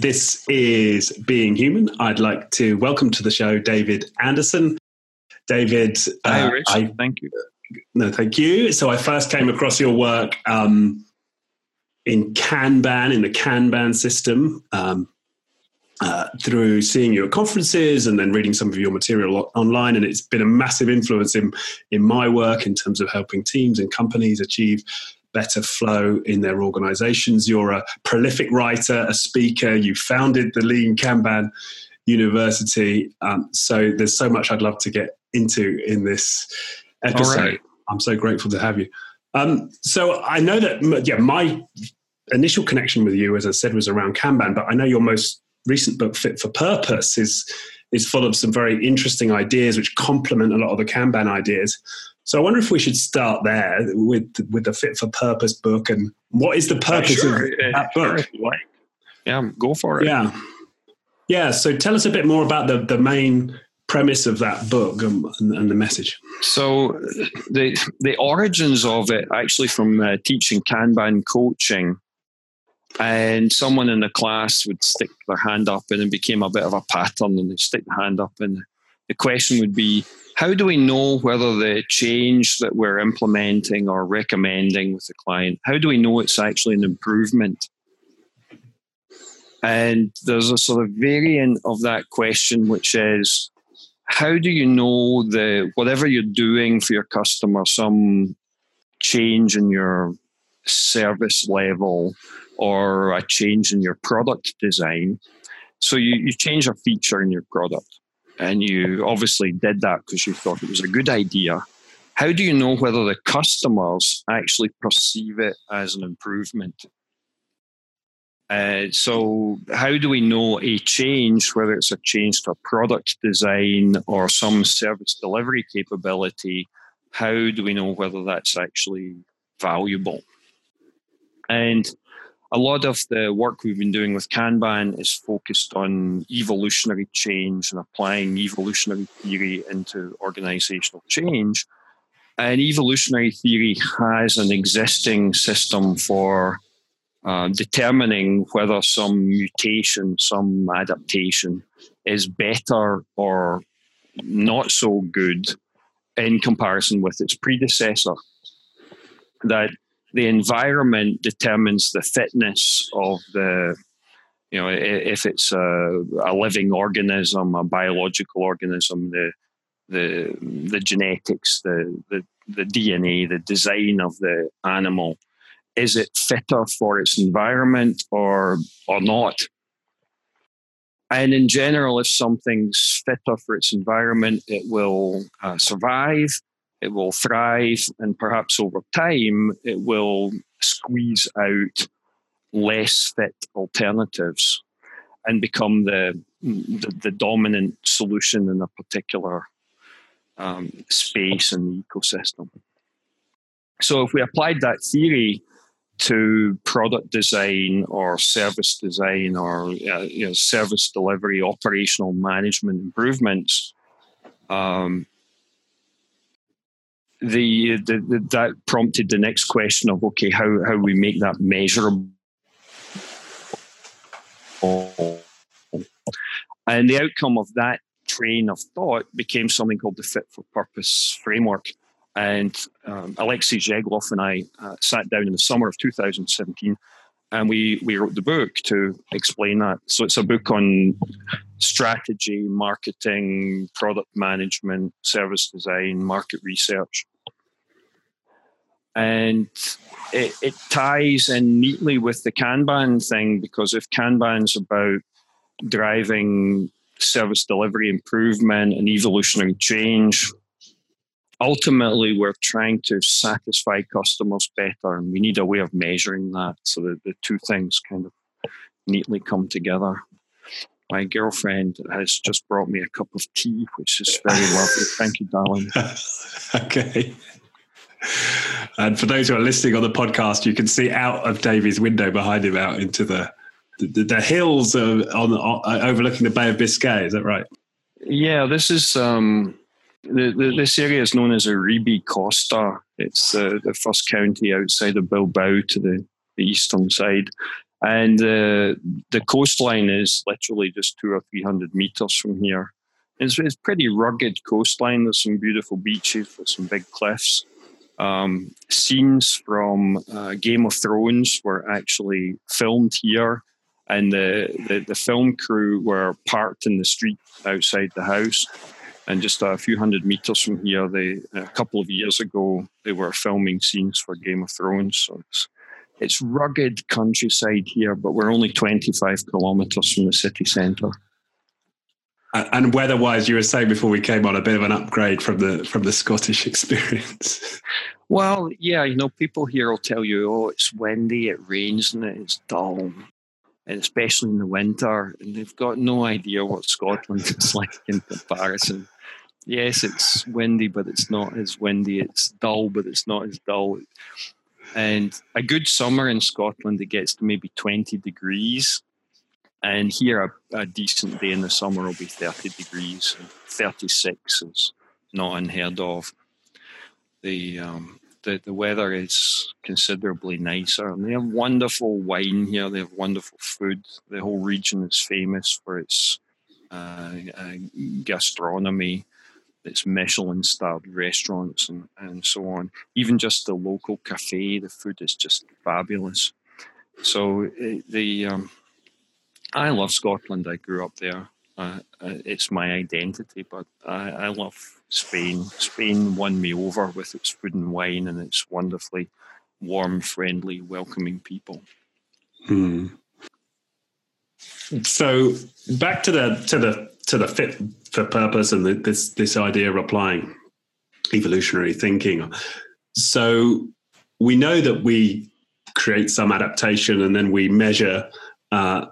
This is Being Human. I'd like to welcome to the show David Anderson. David, Hi, uh, Rich. I, thank you. No, thank you. So I first came across your work um, in Kanban, in the Kanban system, um, uh, through seeing you at conferences and then reading some of your material online. And it's been a massive influence in, in my work in terms of helping teams and companies achieve better flow in their organizations. You're a prolific writer, a speaker. You founded the Lean Kanban University. Um, so there's so much I'd love to get into in this episode. Right. I'm so grateful to have you. Um, so I know that, yeah, my initial connection with you, as I said, was around Kanban, but I know your most recent book, Fit for Purpose, is is full of some very interesting ideas which complement a lot of the Kanban ideas. So I wonder if we should start there with with the Fit for Purpose book and what is the purpose uh, sure. of that uh, book? Sure. Yeah, go for it. Yeah, yeah. So tell us a bit more about the the main premise of that book and, and, the message? So, the the origins of it actually from uh, teaching Kanban coaching, and someone in the class would stick their hand up, and it became a bit of a pattern, and they stick the hand up, and the question would be, how do we know whether the change that we're implementing or recommending with the client, how do we know it's actually an improvement? And there's a sort of variant of that question, which is how do you know that whatever you're doing for your customer, some change in your service level or a change in your product design? So you, you change a feature in your product and you obviously did that because you thought it was a good idea. How do you know whether the customers actually perceive it as an improvement? Uh, so, how do we know a change, whether it's a change to a product design or some service delivery capability? How do we know whether that's actually valuable? And a lot of the work we've been doing with Kanban is focused on evolutionary change and applying evolutionary theory into organizational change. And evolutionary theory has an existing system for uh, determining whether some mutation, some adaptation is better or not so good in comparison with its predecessor. That the environment determines the fitness of the, you know, if it's a, a living organism, a biological organism, the the the genetics, the, the the DNA, the design of the animal is it fitter for its environment or or not? And in general, if something's fitter for its environment, it will uh, survive, it will thrive, and perhaps over time, it will squeeze out less fit alternatives and become the, the, the dominant solution in a particular um, space and ecosystem. So, if we applied that theory to product design or service design or uh, you know, service delivery, operational management improvements. Um, the, the, the, that prompted the next question of okay, how how we make that measurable. And the outcome of that train of thought became something called the Fit for Purpose framework, and um, Alexei Zheglov and I uh, sat down in the summer of 2017 and we, we wrote the book to explain that. So it's a book on strategy, marketing, product management, service design, market research. And it, it ties in neatly with the Kanban thing because if Kanban's about driving service delivery improvement and evolutionary change, ultimately we're trying to satisfy customers better and we need a way of measuring that so that the two things kind of neatly come together my girlfriend has just brought me a cup of tea which is very lovely. Thank you darling. Okay. And for those who are listening on the podcast you can see out of Davy's window behind him out into the the, the hills of, on, on overlooking the bay of biscay. Is that right? Yeah this is um the, the, this area is known as Uribe Costa. It's uh, the first county outside of Bilbao to the, the eastern side. And the the coastline is literally just two or three hundred meters from here. It's, it's pretty rugged coastline. There's some beautiful beaches with some big cliffs. Um, scenes from uh, Game of Thrones were actually filmed here, and the, the, the film crew were parked in the street outside the house. And just a few hundred meters from here, they a couple of years ago they were filming scenes for Game of Thrones. So it's it's rugged countryside here, but we're only 25 kilometers from the city centre. And weather-wise, you were saying before we came on a bit of an upgrade from the from the Scottish experience. Well, yeah, you know, people here will tell you, "Oh, it's windy, it rains, and it's dull," and especially in the winter, and they've got no idea what Scotland is like in comparison. Yes, it's windy, but it's not as windy. It's dull, but it's not as dull. And a good summer in Scotland, it gets to maybe 20 degrees. And here, a, a decent day in the summer will be 30 degrees. And 36 is not unheard of. The, um, the, the weather is considerably nicer. And they have wonderful wine here. They have wonderful food. The whole region is famous for its uh, uh, gastronomy it's Michelin starred restaurants and, and so on. Even just the local cafe, the food is just fabulous. So eh, the um, I love Scotland. I grew up there. Uh, uh, it's my identity, but I, I, love Spain. Spain won me over with its food and wine and its wonderfully warm, friendly, welcoming people. Hmm. So back to the to the to the fit for purpose and the, this this idea of applying evolutionary thinking. So we know that we create some adaptation and then we measure uh,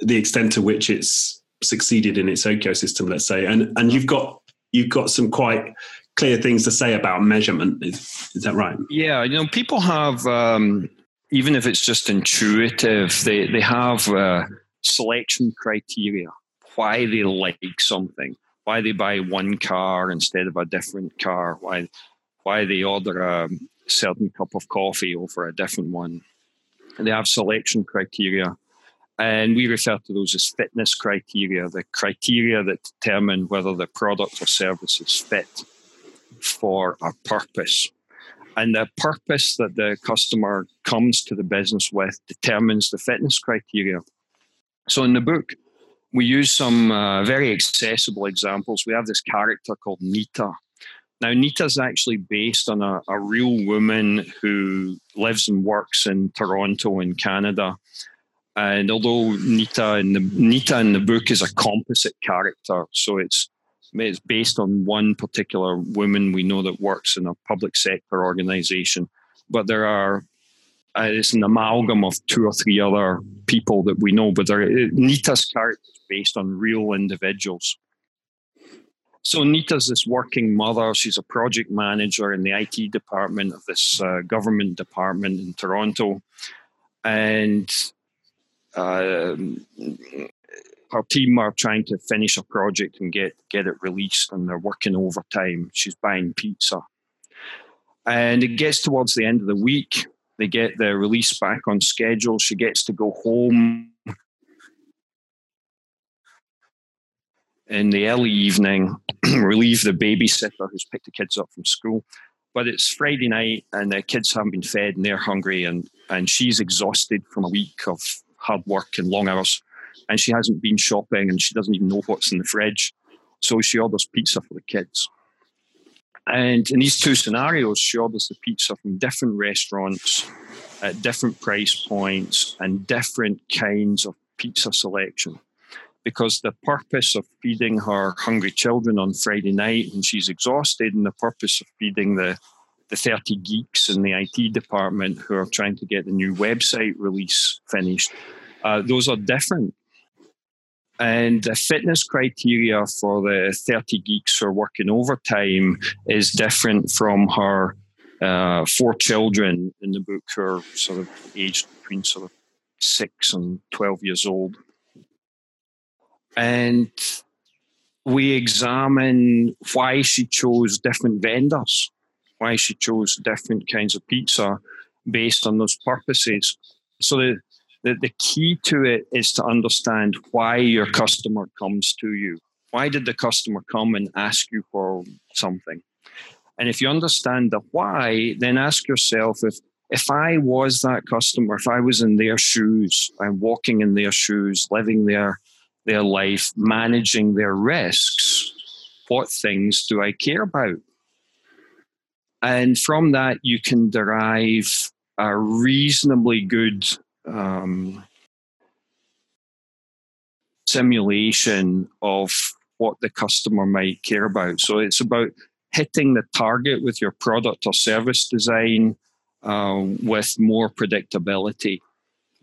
the extent to which it's succeeded in its ecosystem. Let's say, and and you've got you've got some quite clear things to say about measurement. Is, is that right? Yeah, you know, people have um, even if it's just intuitive, they they have. Uh, selection criteria, why they like something, why they buy one car instead of a different car, why why they order a certain cup of coffee over a different one. And they have selection criteria. And we refer to those as fitness criteria, the criteria that determine whether the product or service is fit for a purpose. And the purpose that the customer comes to the business with determines the fitness criteria. So in the book, we use some uh, very accessible examples. We have this character called Nita. Now, Nita is actually based on a, a, real woman who lives and works in Toronto, in Canada. And although Nita in the Nita in the book is a composite character, so it's it's based on one particular woman we know that works in a public sector organization. But there are uh, it's an amalgam of two or three other people that we know, but they're, Nita's character based on real individuals. So Nita's this working mother. She's a project manager in the IT department of this uh, government department in Toronto, and uh, her team are trying to finish a project and get get it released, and they're working overtime. She's buying pizza, and it gets towards the end of the week, they get the release back on schedule. She gets to go home in the early evening, relieve the babysitter who's picked the kids up from school. But it's Friday night and the kids haven't been fed and they're hungry and, and she's exhausted from a week of hard work and long hours. And she hasn't been shopping and she doesn't even know what's in the fridge. So she orders pizza for the kids. And in these two scenarios, she orders the pizza from different restaurants at different price points and different kinds of pizza selection. Because the purpose of feeding her hungry children on Friday night when she's exhausted, and the purpose of feeding the, the 30 geeks in the IT department who are trying to get the new website release finished, uh, those are different. And the fitness criteria for the 30 geeks who are working overtime is different from her uh, four children in the book who are sort of aged between sort of six and 12 years old. And we examine why she chose different vendors, why she chose different kinds of pizza based on those purposes. So the, the, the key to it is to understand why your customer comes to you. Why did the customer come and ask you for something? And if you understand the why, then ask yourself if if I was that customer, if I was in their shoes, I'm walking in their shoes, living their their life, managing their risks, what things do I care about? And from that, you can derive a reasonably good um, simulation of what the customer might care about. So it's about hitting the target with your product or service design uh, with more predictability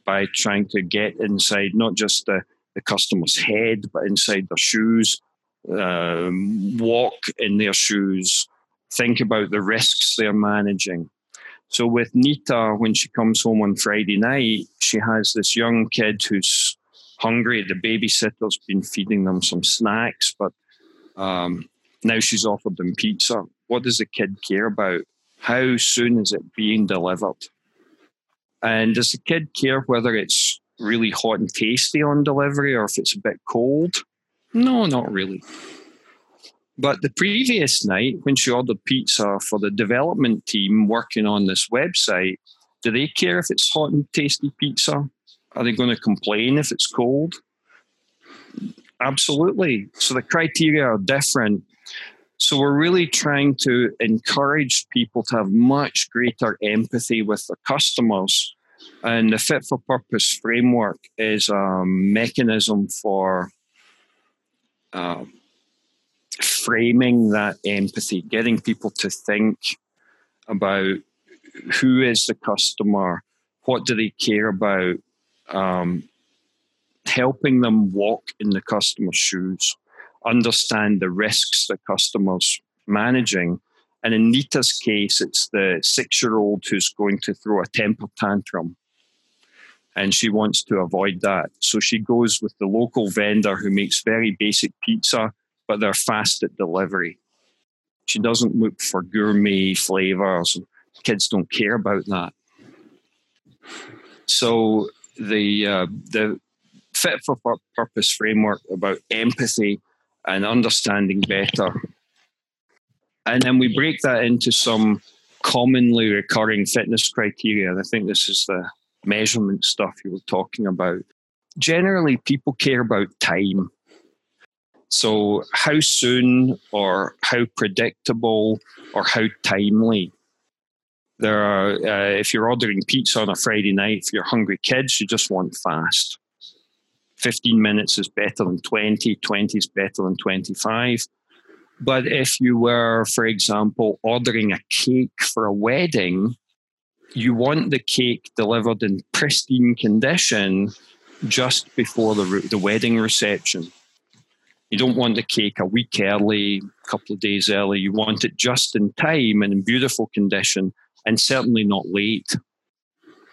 by trying to get inside not just the, the customer's head, but inside their shoes, um, walk in their shoes, think about the risks they're managing. So with Nita, when she comes home on Friday night, she has this young kid who's hungry. The babysitter's been feeding them some snacks, but um, now she's offered them pizza. What does the kid care about? How soon is it being delivered? And does the kid care whether it's really hot and tasty on delivery or if it's a bit cold? No, not really. But the previous night, when she ordered pizza for the development team working on this website, do they care if it's hot and tasty pizza? Are they going to complain if it's cold? Absolutely. So the criteria are different. So we're really trying to encourage people to have much greater empathy with their customers. And the fit for purpose framework is a mechanism for uh, framing that empathy, getting people to think about who is the customer, what do they care about, um, helping them walk in the customer's shoes, understand the risks the customer's managing. And in Nita's case, it's the six year old who's going to throw a temper tantrum. And she wants to avoid that. So she goes with the local vendor who makes very basic pizza but they're fast at delivery. She doesn't look for gourmet flavors. Kids don't care about that. So the uh, the fit for purpose framework about empathy and understanding better, and then we break that into some commonly recurring fitness criteria. And I think this is the measurement stuff you were talking about. Generally, people care about time so, how soon or how predictable or how timely? There are, uh, if you're ordering pizza on a Friday night, if you're hungry kids, you just want fast. 15 minutes is better than 20, 20 is better than 25. But if you were, for example, ordering a cake for a wedding, you want the cake delivered in pristine condition just before the, the wedding reception. You don't want the cake a week early, a couple of days early. You want it just in time and in beautiful condition, and certainly not late.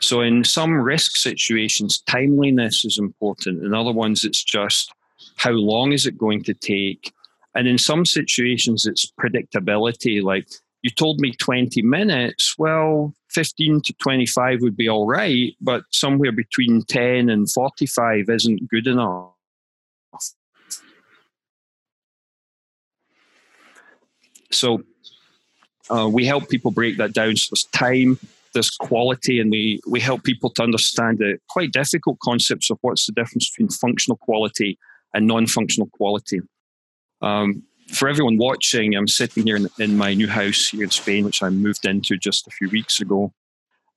So, in some risk situations, timeliness is important. In other ones, it's just how long is it going to take? And in some situations, it's predictability. Like you told me 20 minutes, well, 15 to 25 would be all right, but somewhere between 10 and 45 isn't good enough. So uh, we help people break that down. So there's time, there's quality, and we, we help people to understand the quite difficult concepts of what's the difference between functional quality and non functional quality. Um, for everyone watching, I'm sitting here in, in, my new house here in Spain, which I moved into just a few weeks ago.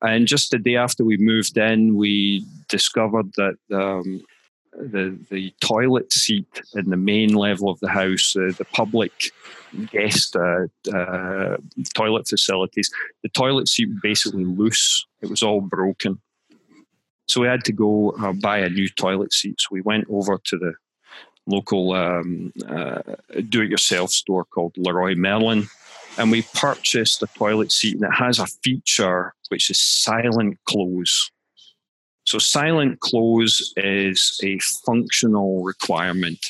And just the day after we moved in, we discovered that um, the the toilet seat in the main level of the house, uh, the public guest uh, uh, toilet facilities, the toilet seat was basically loose. It was all broken. So we had to go uh, buy a new toilet seat. So we went over to the local um, uh, do-it-yourself store called Leroy Merlin, and we purchased a toilet seat, and it has a feature which is silent close. So silent close is a functional requirement.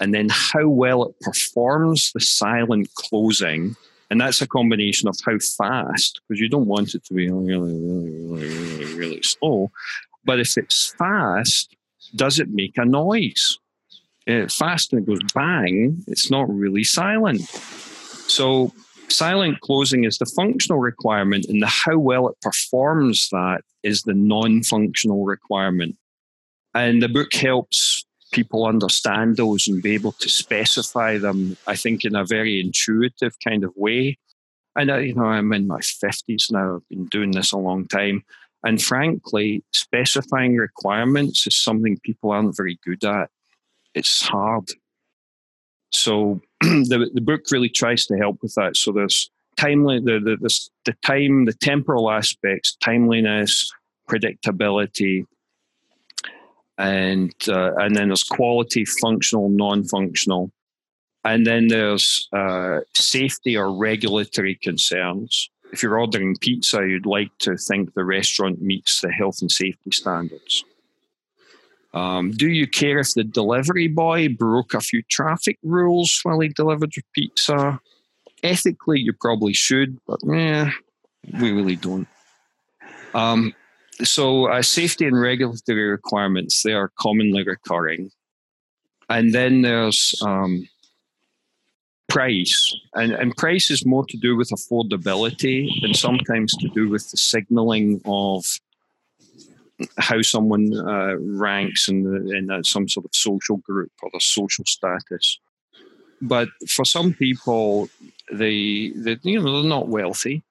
And then how well it performs the silent closing, and that's a combination of how fast, because you don't want it to be really, really, really, really, really slow, But if it's fast, does it make a noise? If fast and it goes bang, it's not really silent. So silent closing is the functional requirement, and the how well it performs that is the non-functional requirement. And the book helps people understand those and be able to specify them, I think, in a very intuitive kind of way. And, uh, you know, I'm in my 50s now, I've been doing this a long time. And frankly, specifying requirements is something people aren't very good at. It's hard. So the, the book really tries to help with that. So there's timely the, the, the, the time, the temporal aspects, timeliness, predictability, and uh, and then there's quality, functional, non-functional, and then there's uh, safety or regulatory concerns. If you're ordering pizza, you'd like to think the restaurant meets the health and safety standards. Um, do you care if the delivery boy broke a few traffic rules while he delivered your pizza? Ethically, you probably should, but yeah, we really don't. Um, so uh, safety and regulatory requirements they are commonly recurring and then there's um, price and, and price is more to do with affordability and sometimes to do with the signaling of how someone uh, ranks in, the, in some sort of social group or the social status. But for some people they, they you know they're not wealthy.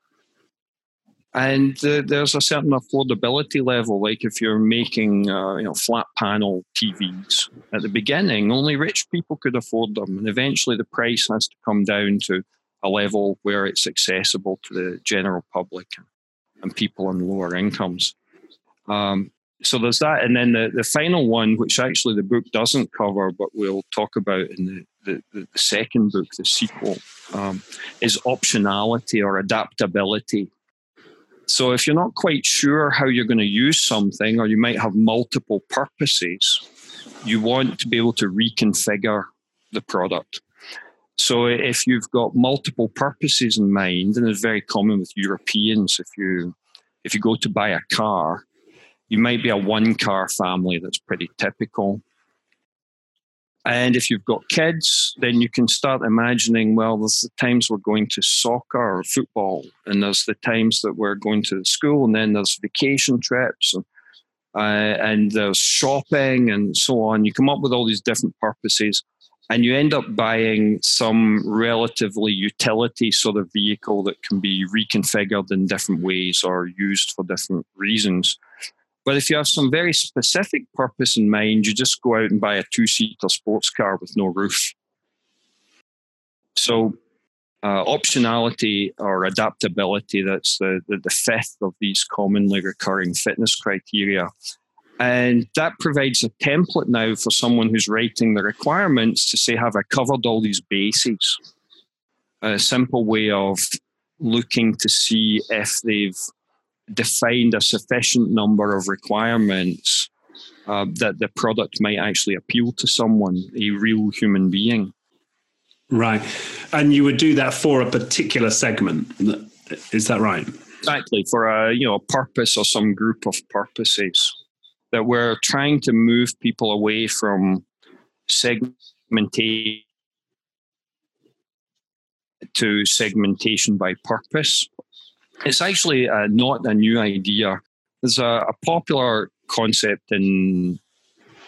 And uh, there's a certain affordability level like if you're making uh, you know flat panel tvs at the beginning only rich people could afford them and eventually the price has to come down to a level where it's accessible to the general public and people on lower incomes um, so there's that and then the, the final one which actually the book doesn't cover but we'll talk about in the, the, the second book the sequel um, is optionality or adaptability so if you're not quite sure how you're going to use something, or you might have multiple purposes, you want to be able to reconfigure the product. So if you've got multiple purposes in mind, and it's very common with Europeans, if you if you go to buy a car, you might be a one car family that's pretty typical. And if you've got kids, then you can start imagining well, there's the times we're going to soccer or football, and there's the times that we're going to school, and then there's vacation trips, and, uh, and there's shopping, and so on. You come up with all these different purposes, and you end up buying some relatively utility sort of vehicle that can be reconfigured in different ways or used for different reasons. But if you have some very specific purpose in mind, you just go out and buy a two seater sports car with no roof. So, uh, optionality or adaptability that's the, the, the fifth of these commonly recurring fitness criteria. And that provides a template now for someone who's writing the requirements to say, have I covered all these bases? A simple way of looking to see if they've defined a sufficient number of requirements uh, that the product might actually appeal to someone, a real human being. Right. And you would do that for a particular segment. Is that right? Exactly. For a you know a purpose or some group of purposes that we're trying to move people away from segmentation to segmentation by purpose it's actually uh, not a new idea. There's a, a popular concept in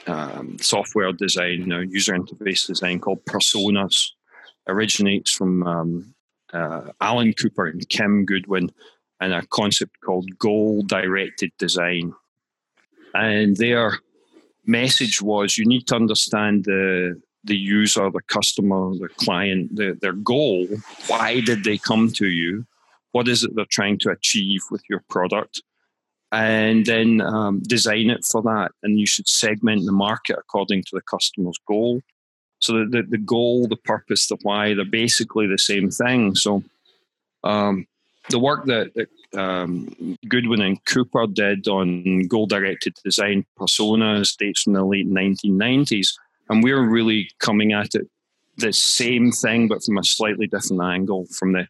um, software design or user interface design called personas. Originates from um, uh, Alan Cooper and Kim Goodwin, and a concept called goal directed design. And their message was you need to understand the the user, the customer, the client, the, their goal. Why did they come to you? What is it they're trying to achieve with your product? And then um, design it for that and you should segment the market according to the customer's goal. So the, the, the goal the purpose the why they're basically the same thing. So um, the work that, that um, Goodwin and Cooper did on goal directed design personas dates from the late 1990s and we're really coming at it the same thing but from a slightly different angle from the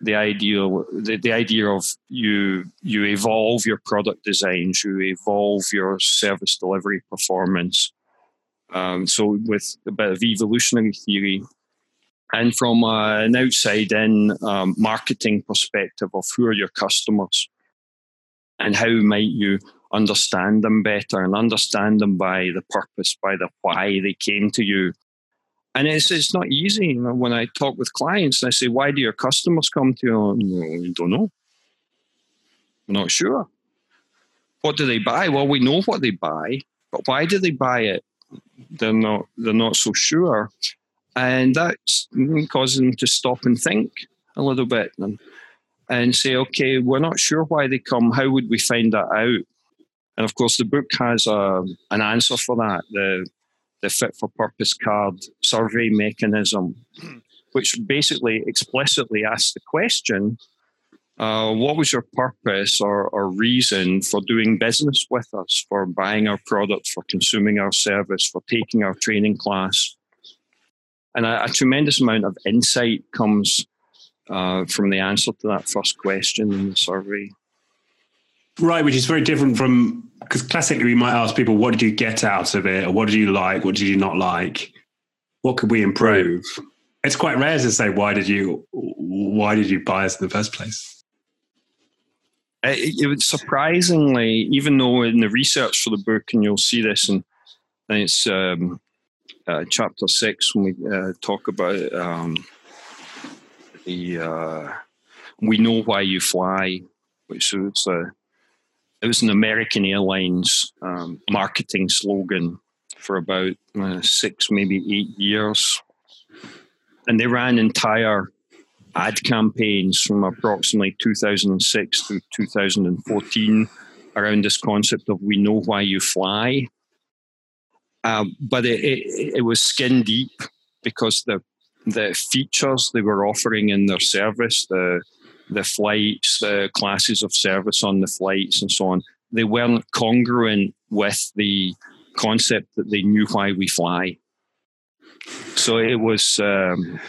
the idea the, the idea of you you evolve your product designs, you evolve your service delivery performance. Um, so with a bit of evolutionary theory, and from uh, an outside in um, marketing perspective of who are your customers and how might you understand them better and understand them by the purpose, by the why they came to you. And it's, it's not easy. You know, when I talk with clients, I say, why do your customers come to you? I don't know. I'm not sure. What do they buy? Well, we know what they buy, but why do they buy it? They're not. They're not so sure, and that's causing them to stop and think a little bit and, and say, okay, we're not sure why they come. How would we find that out? And of course, the book has a, um, an answer for that the, the fit for purpose card survey mechanism, which basically explicitly asks the question uh, what was your purpose or, or reason for doing business with us, for buying our product, for consuming our service, for taking our training class? And a, a tremendous amount of insight comes uh, from the answer to that first question in the survey. Right, which is very different from because classically we might ask people, "What did you get out of it?" or "What did you like? What did you not like? What could we improve?" It's quite rare to say, "Why did you? Why did you buy us in the first place?" It, it was surprisingly, even though in the research for the book, and you'll see this, and, it's um, uh, chapter six when we uh, talk about um, the uh, "We know why you fly," which is a it was an American Airlines um, marketing slogan for about uh, six, maybe eight years. And they ran entire ad campaigns from approximately 2006 to 2014 around this concept of we know why you fly. Uh, but it, it, it was skin deep because the the features they were offering in their service, the the flights, the classes of service on the flights, and so on, they weren't congruent with the concept that they knew why we fly. So it was um,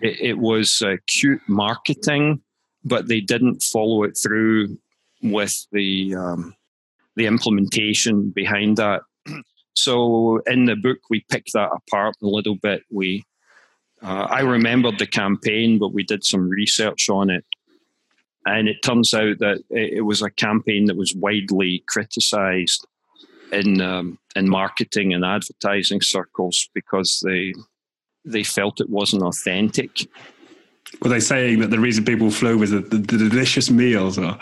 it, it, was uh, cute marketing, but they didn't follow it through with the um, the implementation behind that. So in the book, we pick that apart a little bit. We uh, I remembered the campaign, but we did some research on it and it turns out that it, was a campaign that was widely criticised in um, in marketing and advertising circles because they they felt it wasn't authentic. Were they saying that the reason people flew was the, the, the delicious meals? Or?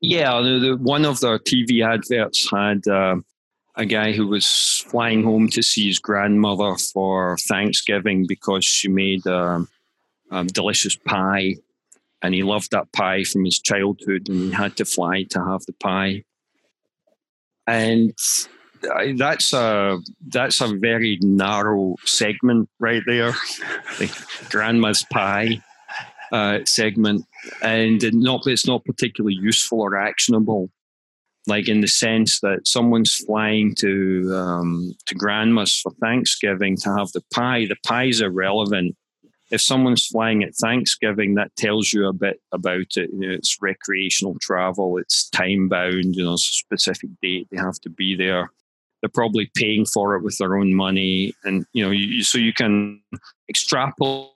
Yeah, the, the, one of their TV adverts had uh, a guy who was flying home to see his grandmother for Thanksgiving because she made um, um, delicious pie and he loved that pie from his childhood and he had to fly to have the pie. And that's a that's a very narrow segment right there. The grandma's pie uh, segment. And not it's not particularly useful or actionable like in the sense that someone's flying to um, to grandma's for Thanksgiving to have the pie. The pie's irrelevant if someone's flying at Thanksgiving, that tells you a bit about it. You know, it's recreational travel, it's time bound, you know, specific date, they have to be there. They're probably paying for it with their own money. And, you know, you, so you can extrapolate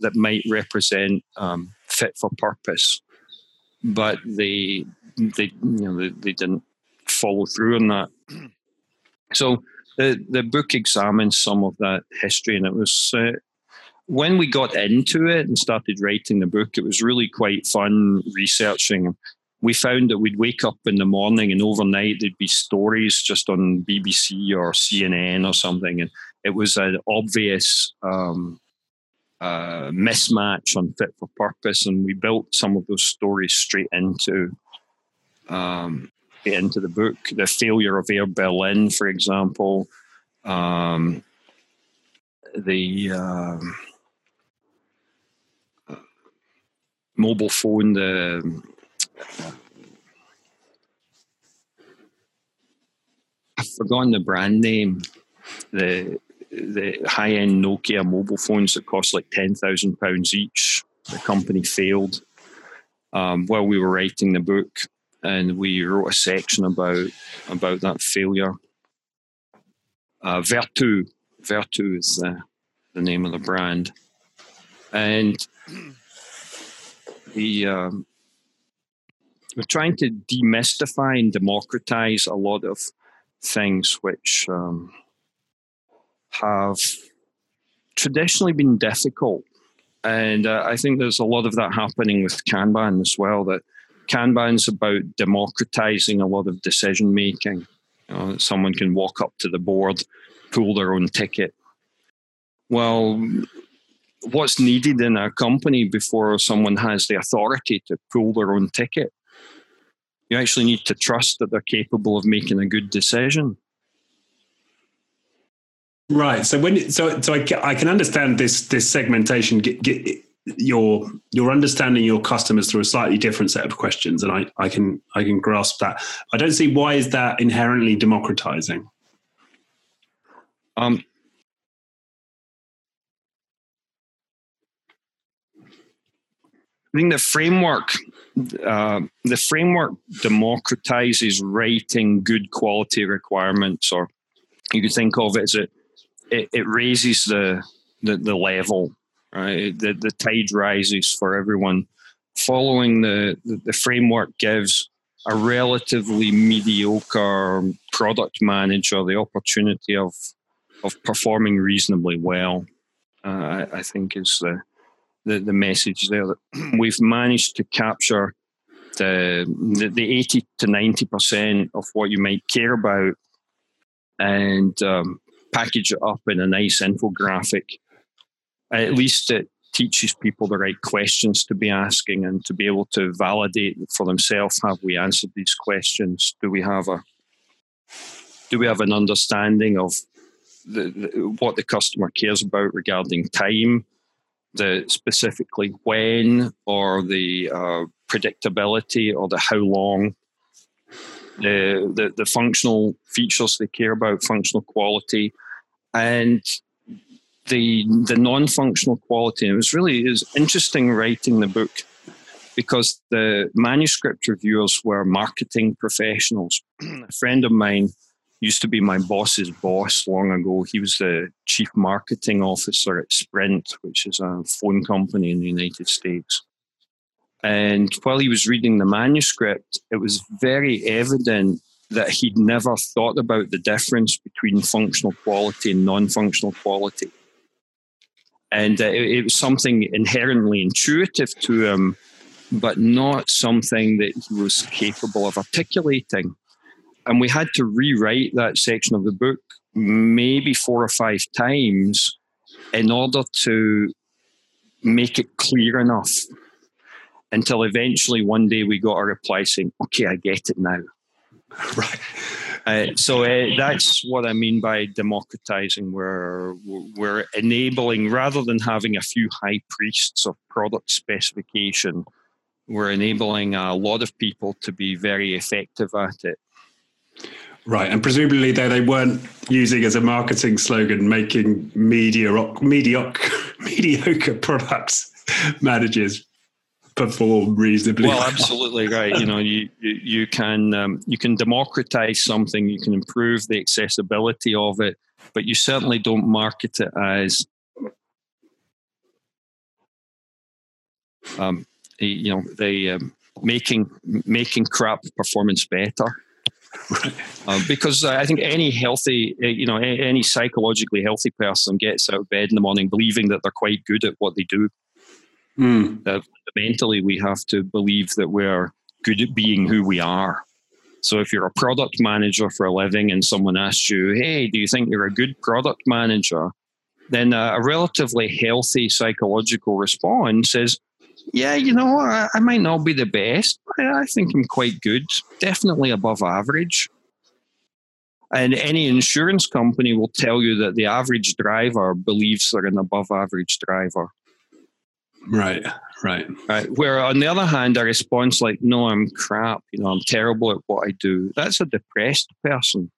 that might represent um, fit for purpose. But they, they, you know, they, they didn't follow through on that. So the the book examines some of that history, and it was uh, when we got into it and started writing the book, it was really quite fun researching. We found that we'd wake up in the morning and overnight there'd be stories just on BBC or CNN or something, and it was an obvious um, uh, mismatch on fit for purpose, and we built some of those stories straight into um, into the book. The failure of Air Berlin, for example, um, the um, mobile phone, the I've forgotten the brand name. The the high end Nokia mobile phones that cost like ten thousand pounds each. The company failed um, while we were writing the book, and we wrote a section about about that failure. Uh, Vertu, Vertu is the, the name of the brand, and the um, we're trying to demystify and democratize a lot of things which um, have traditionally been difficult. And uh, I think there's a lot of that happening with Kanban as well. That Kanban's about democratizing a lot of decision making. You know, someone can walk up to the board, pull their own ticket. Well, what's needed in a company before someone has the authority to pull their own ticket? You actually need to trust that they're capable of making a good decision. Right. So when so so I, I can understand this this segmentation. Get, get, your you're understanding your customers through a slightly different set of questions, and I I can I can grasp that. I don't see why is that inherently democratizing. Um, I think the framework, uh, the framework democratizes writing good quality requirements, or you could think of it as it, it, it raises the, the, the level, right? The, the tide rises for everyone. Following the, the, the framework gives a relatively mediocre product manager the opportunity of of performing reasonably well. Uh, I, I, think is the the, the message there that we've managed to capture the, the, the 80 to 90% of what you might care about and um, package it up in a nice infographic. At least it teaches people the right questions to be asking and to be able to validate for themselves have we answered these questions? Do we have a do we have an understanding of the, the, what the customer cares about regarding time the specifically when or the uh, predictability or the how long? The, the, the functional features they care about functional quality and the the non-functional quality it was really is interesting writing the book because the manuscript reviewers were marketing professionals a friend of mine used to be my boss's boss long ago. He was the chief marketing officer at Sprint, which is a phone company in the United States. And while he was reading the manuscript, it was very evident that he'd never thought about the difference between functional quality and non functional quality. And uh, it, it was something inherently intuitive to him, but not something that he was capable of articulating and we had to rewrite that section of the book maybe four or five times in order to make it clear enough until eventually one day we got a reply saying, okay, I get it now. Right. Uh, so uh, that's what I mean by democratizing. We're, we're enabling, rather than having a few high priests of product specification, we're enabling a lot of people to be very effective at it. Right, and presumably they, they weren't using as a marketing slogan making mediocre, mediocre, mediocre products managers perform reasonably well. well. Absolutely right. You know, you you, you can um, you can democratize something, you can improve the accessibility of it, but you certainly don't market it as um, you know the um, making making crap performance better Right. Um, because I think any healthy, eh, you know, any psychologically healthy person gets out of bed in the morning believing that they're quite good at what they do. Mm. Fundamentally, we have to believe that we're good at being who we are. So if you're a product manager for a living and someone asks you, hey, do you think you're a good product manager? Then a relatively healthy psychological response is, yeah, you know, I, I might not be the best, but I think I'm quite good, definitely above average. And any insurance company will tell you that the average driver believes they're an above average driver. Right, right. Right. Where on the other hand, a response like, no, I'm crap, you know, I'm terrible at what I do, that's a depressed person.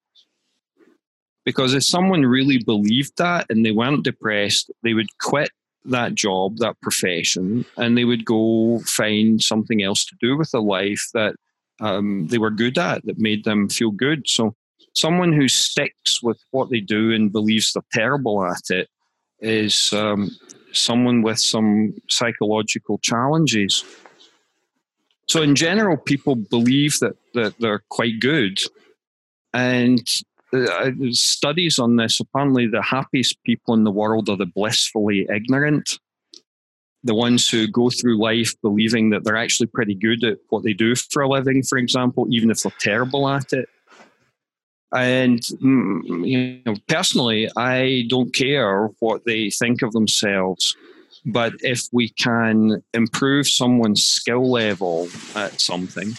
Because if someone really believed that and they weren't depressed, they would quit that job, that profession, and they would go find something else to do with their life that um, they were good at, that made them feel good. So, someone who sticks with what they do and believes they're terrible at it is um, someone with some psychological challenges. So, in general, people believe that, that they're quite good. And uh, studies on this apparently, the happiest people in the world are the blissfully ignorant. The ones who go through life believing that they're actually pretty good at what they do for a living, for example, even if they're terrible at it. And mm, you know, personally, I don't care what they think of themselves. But if we can improve someone's skill level at something,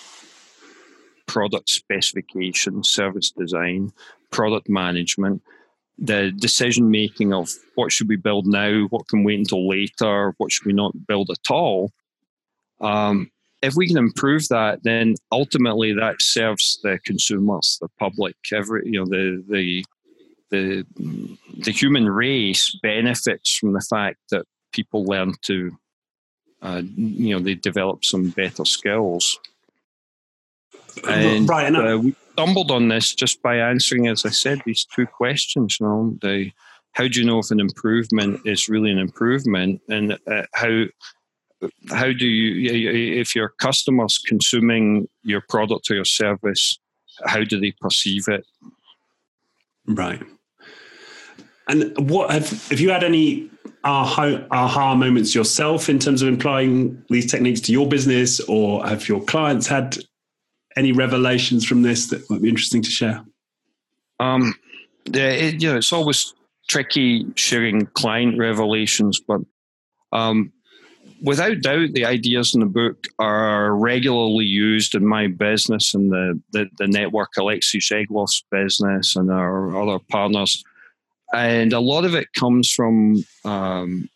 product specification, service design, product management, the decision making of what should we build now, what can wait until later, what should we not build at all. Um, if we can improve that, then ultimately that serves the consumers, the public, every you know the the the the human race benefits from the fact that people learn to uh, you know they develop some better skills. And right, uh, we stumbled on this just by answering, as I said, these two questions. You know, the how do you know if an improvement is really an improvement, and uh, how how do you if your customers consuming your product or your service how do they perceive it? Right. And what have have you had any aha, aha moments yourself in terms of employing these techniques to your business or have your clients had any revelations from this that might be interesting to share? Um yeah, it, you know, it's always tricky sharing client revelations but um, without doubt, the ideas in the book are regularly used in my business and the, the, the network Alexei Zheglov's business and our other partners. And a lot of it comes from um,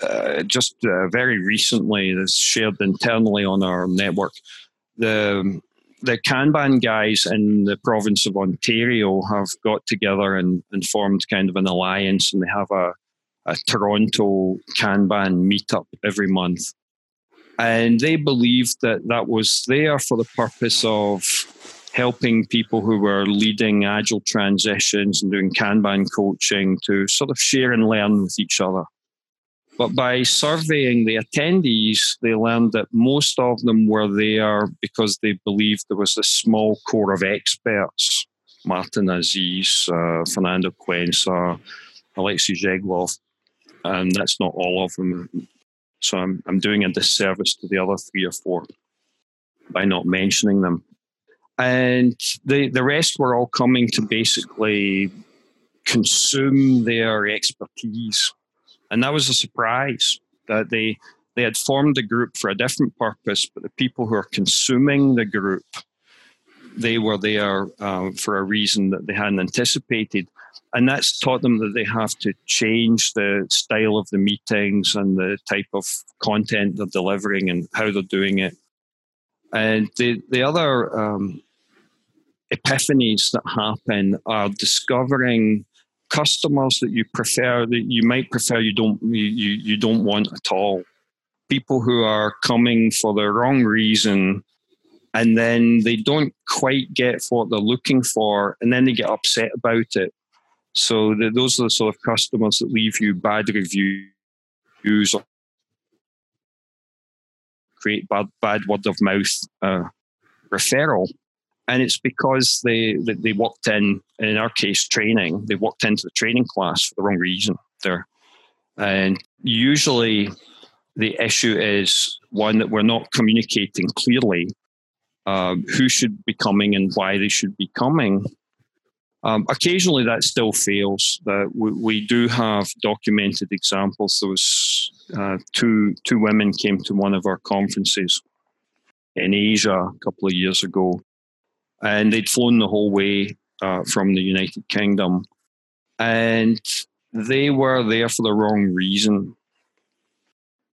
uh, just uh, very recently, that's shared internally on our network. The the Kanban guys in the province of Ontario have got together and, and formed kind of an alliance, and they have a a Toronto Kanban meetup every month. And they believed that that was there for the purpose of helping people who were leading agile transitions and doing Kanban coaching to sort of share and learn with each other. But by surveying the attendees, they learned that most of them were there because they believed there was a small core of experts Martin Aziz, uh, Fernando Cuenca, Alexei Zheglov, and that's not all of them. So I'm, I'm doing a disservice to the other three or four by not mentioning them. And the, the rest were all coming to basically consume their expertise. And that was a surprise that they, they had formed a group for a different purpose, but the people who are consuming the group, they were there uh, for a reason that they hadn't anticipated and that's taught them that they have to change the style of the meetings and the type of content they're delivering and how they're doing it. And the the other um, epiphanies that happen are discovering customers that you prefer that you might prefer you don't you, you don't want at all people who are coming for the wrong reason and then they don't quite get what they're looking for and then they get upset about it so the, those are the sort of customers that leave you bad reviews or create bad, bad word of mouth uh, referral. And it's because they, they, they walked in, in our case, training, they walked into the training class for the wrong reason. There, and usually the issue is one that we're not communicating clearly um, who should be coming and why they should be coming. Um, occasionally, that still fails. Uh, we, we, do have documented examples. There was uh, two two women came to one of our conferences in Asia a couple of years ago, and they'd flown the whole way uh, from the United Kingdom, and they were there for the wrong reason.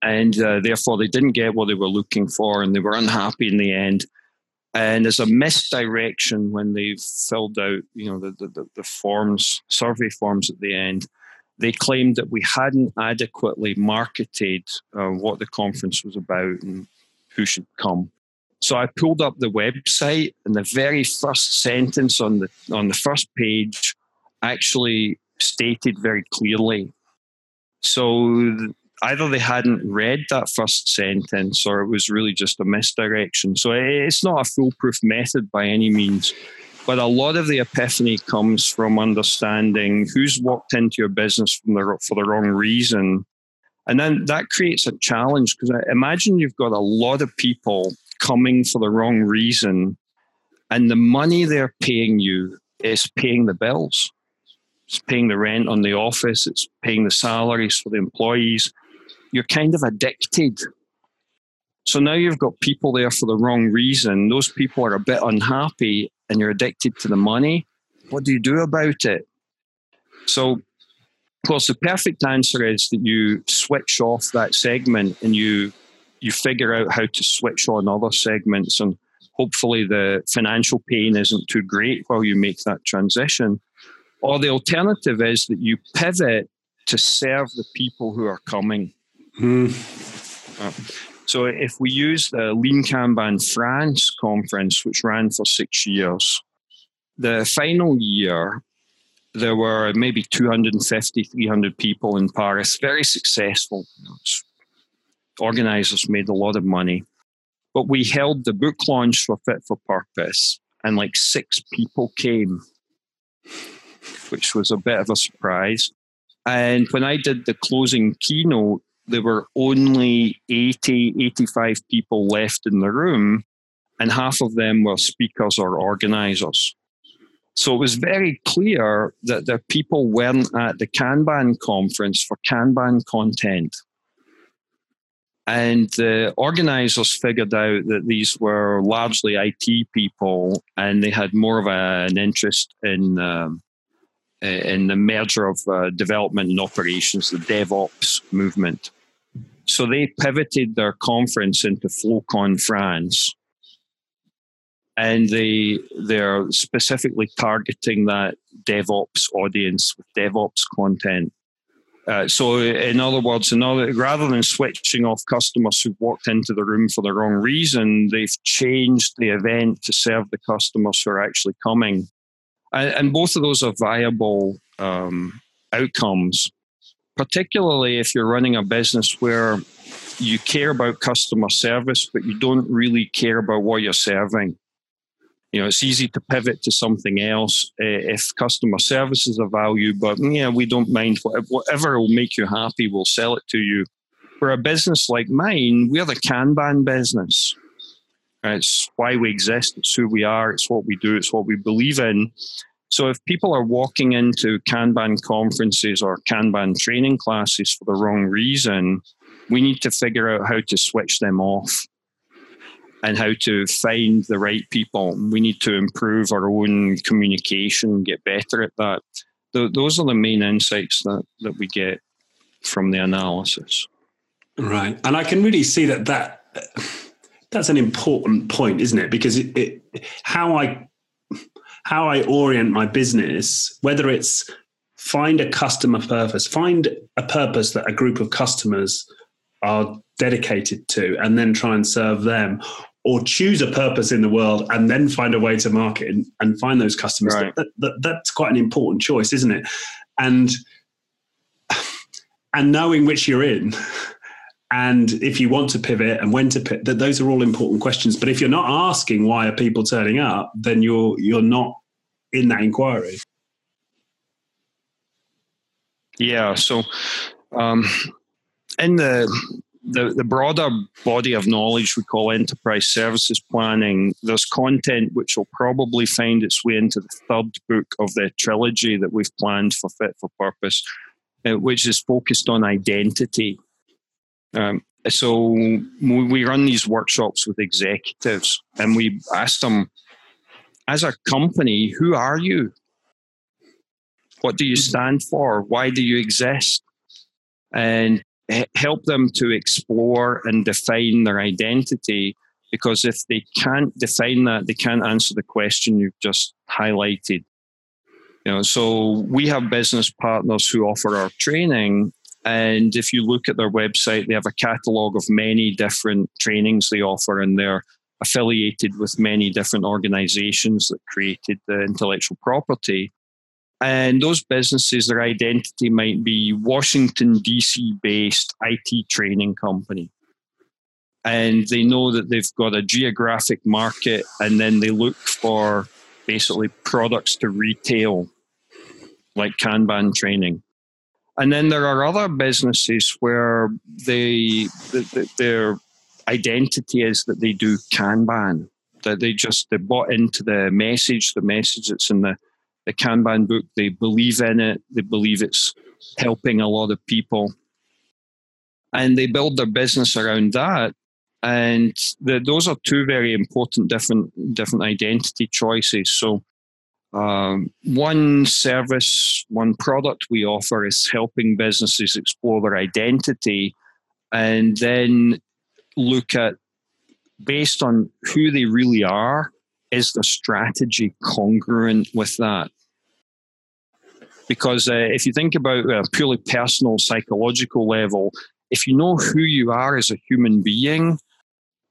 And uh, therefore, they didn't get what they were looking for, and they were unhappy in the end And there's a misdirection when they've filled out, you know, the, the, the forms, survey forms at the end. They claimed that we hadn't adequately marketed uh, what the conference was about and who should come. So I pulled up the website, and the very first sentence on the on the first page actually stated very clearly. So either they hadn't read that first sentence, or it was really just a misdirection. So it's not a foolproof method by any means. But a lot of the epiphany comes from understanding who's walked into your business the, for the wrong reason. And then that creates a challenge because I uh, imagine you've got a lot of people coming for the wrong reason, and the money they're paying you is paying the bills. It's paying the rent on the office, it's paying the salaries for the employees. You're kind of addicted. So now you've got people there for the wrong reason. Those people are a bit unhappy and you're addicted to the money. What do you do about it? So, of course, the perfect answer is that you switch off that segment and you you figure out how to switch on other segments and hopefully the financial pain isn't too great while you make that transition. Or the alternative is that you pivot to serve the people who are coming. Mm. so if we use the Lean Kanban France conference, which ran for six years, the final year, there were maybe 250, 300 people in Paris, very successful. Organizers made a lot of money. But we held the book launch for Fit for Purpose, and like six people came, which was a bit of a surprise. And when I did the closing keynote, there were only 80, 85 people left in the room, and half of them were speakers or organizers. So it was very clear that the people weren't at the Kanban conference for Kanban content. And the organizers figured out that these were largely IT people, and they had more of a, an interest in um, in the merger of uh, development and operations, the DevOps movement. So they pivoted their conference into FlowCon France, and they they're specifically targeting that DevOps audience with DevOps content. Uh, so, in other words, rather than switching off customers who've walked into the room for the wrong reason, they've changed the event to serve the customers who are actually coming. And, and both of those are viable um, outcomes, particularly if you're running a business where you care about customer service, but you don't really care about what you're serving you know, it's easy to pivot to something else uh, if customer service is a value, but yeah, we don't mind whatever will make you happy, we'll sell it to you. For a business like mine, we're the Kanban business. It's why we exist, it's who we are, it's what we do, it's what we believe in. So if people are walking into Kanban conferences or Kanban training classes for the wrong reason, we need to figure out how to switch them off and how to find the right people. We need to improve our own communication, get better at that. those are the main insights that, that we get from the analysis. Right. And I can really see that that that's an important point, isn't it? Because it, it, how I how I orient my business, whether it's find a customer purpose, find a purpose that a group of customers are dedicated to, and then try and serve them, or choose a purpose in the world and then find a way to market and, and find those customers. Right. That, that, that's quite an important choice, isn't it? And and knowing which you're in and if you want to pivot and when to pivot, that those are all important questions. But if you're not asking why are people turning up, then you're you're not in that inquiry. Yeah. So um, in the the, the broader body of knowledge we call enterprise services planning, there's content which will probably find its way into the third book of the trilogy that we've planned for Fit for Purpose, uh, which is focused on identity. Um, so we run these workshops with executives and we ask them, as a company, who are you? What do you mm-hmm. stand for? Why do you exist? And help them to explore and define their identity Because if they can't define that, they can't answer the question you've just highlighted. You know, so we have business partners who offer our training. And if you look at their website, they have a catalogue of many different trainings they offer, and they're affiliated with many different organizations that created the intellectual property. And those businesses, their identity might be Washington, D.C. based IT training company. And they know that they've got a geographic market, and then they look for basically products to retail, like Kanban training. And then there are other businesses where they, their identity is that they do Kanban, that they just they bought into the message, the message that's in the the Kanban book. They believe in it. They believe it's helping a lot of people. And they build their business around that. And the, those are two very important different different identity choices. So um, one service, one product we offer is helping businesses explore their identity and then look at based on who they really are is the strategy congruent with that? Because uh, if you think about a purely personal, psychological level, if you know who you are as a human being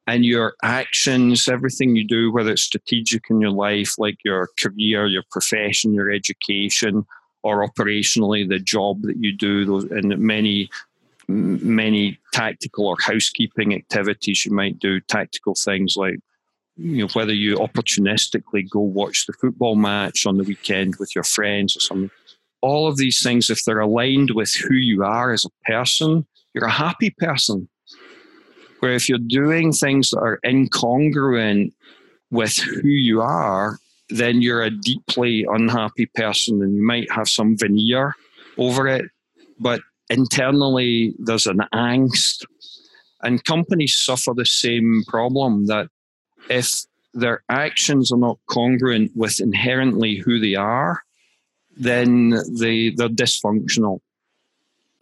and your actions, everything you do, whether it's strategic in your life, like your career, your profession, your education, or operationally the job that you do, those and many many tactical or housekeeping activities you might do, tactical things like you know, whether you opportunistically go watch the football match on the weekend with your friends or something. All of these things, if they're aligned with who you are as a person, you're a happy person. Where if you're doing things that are incongruent with who you are, then you're a deeply unhappy person and you might have some veneer over it. But internally, there's an angst. And companies suffer the same problem that if their actions are not congruent with inherently who they are, then they, they're dysfunctional.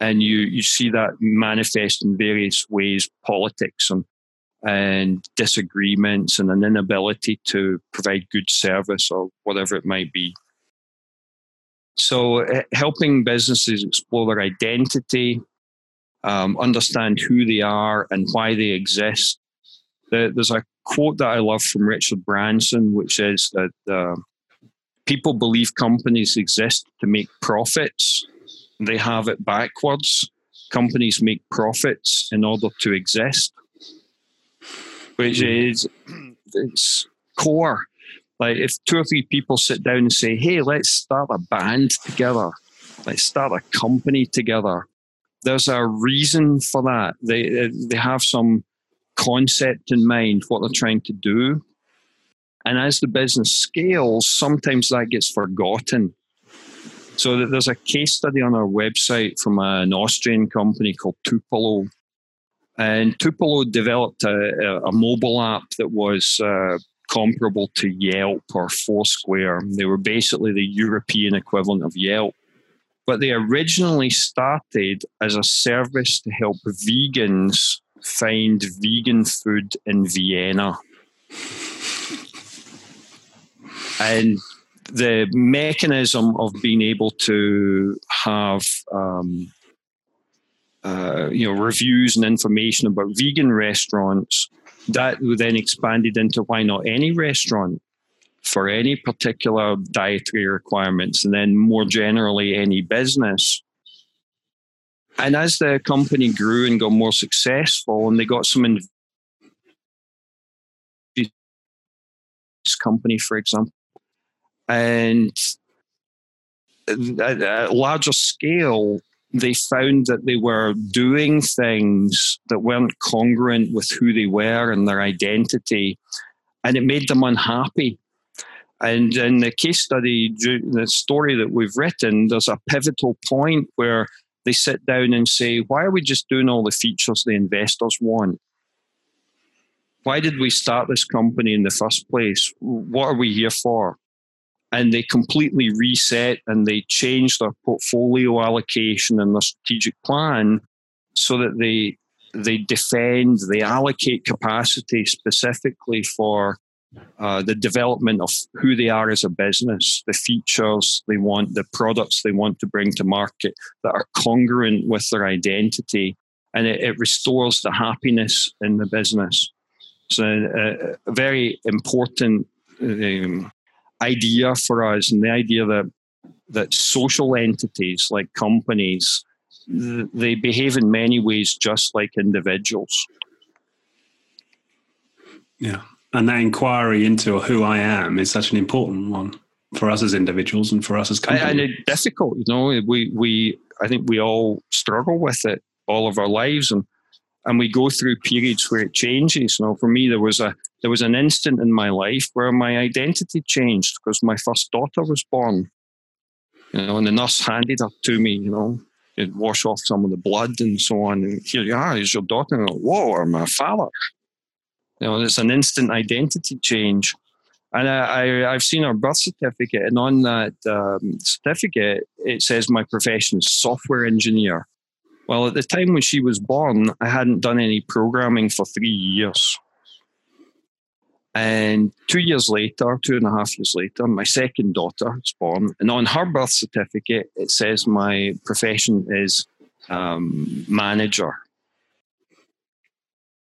And you, you see that manifest in various ways politics and, and disagreements and an inability to provide good service or whatever it might be. So, eh, helping businesses explore their identity, um, understand who they are and why they exist. There's a quote that I love from Richard Branson, which is that uh, people believe companies exist to make profits. They have it backwards. Companies make profits in order to exist, which hmm. is it's core. Like if two or three people sit down and say, "Hey, let's start a band together. Let's start a company together." There's a reason for that. They they have some concept in mind, what they're trying to do. And as the business scales, sometimes that gets forgotten. So there's a case study on our website from an Austrian company called Tupalo. And Tupalo developed a, a mobile app that was uh, comparable to Yelp or Foursquare. They were basically the European equivalent of Yelp. But they originally started as a service to help vegans find vegan food in Vienna. And the mechanism of being able to have um, uh, you know reviews and information about vegan restaurants that then expanded into why not any restaurant for any particular dietary requirements and then more generally any business. And as the company grew and got more successful, and they got some in this company, for example, and uh, at a larger scale, they found that they were doing things that weren't congruent with who they were and their identity, and it made them unhappy. And in the case study, the story that we've written, there's a pivotal point where they sit down and say, why are we just doing all the features the investors want? Why did we start this company in the first place? What are we here for? And they completely reset and they change their portfolio allocation and their strategic plan so that they they defend, they allocate capacity specifically for uh, the development of who they are as a business, the features they want, the products they want to bring to market that are congruent with their identity, and it, it restores the happiness in the business. So, uh, a very important um, idea for us, and the idea that that social entities like companies they behave in many ways just like individuals. Yeah. And that inquiry into who I am is such an important one for us as individuals and for us as companies. And it's difficult, you know. We we I think we all struggle with it all of our lives, and and we go through periods where it changes. You know, for me, there was a there was an instant in my life where my identity changed because my first daughter was born. You know, and the nurse handed her to me. You know, You'd wash off some of the blood and so on. And here you are, is your daughter. And Whoa, or my father. You know, it's an instant identity change. And I, I, have seen her birth certificate, and on that um, certificate, it says my profession is software engineer. Well, at the time when she was born, I hadn't done any programming for three years. And two years later, two and a half years later, my second daughter was born. And on her birth certificate, it says my profession is um, manager.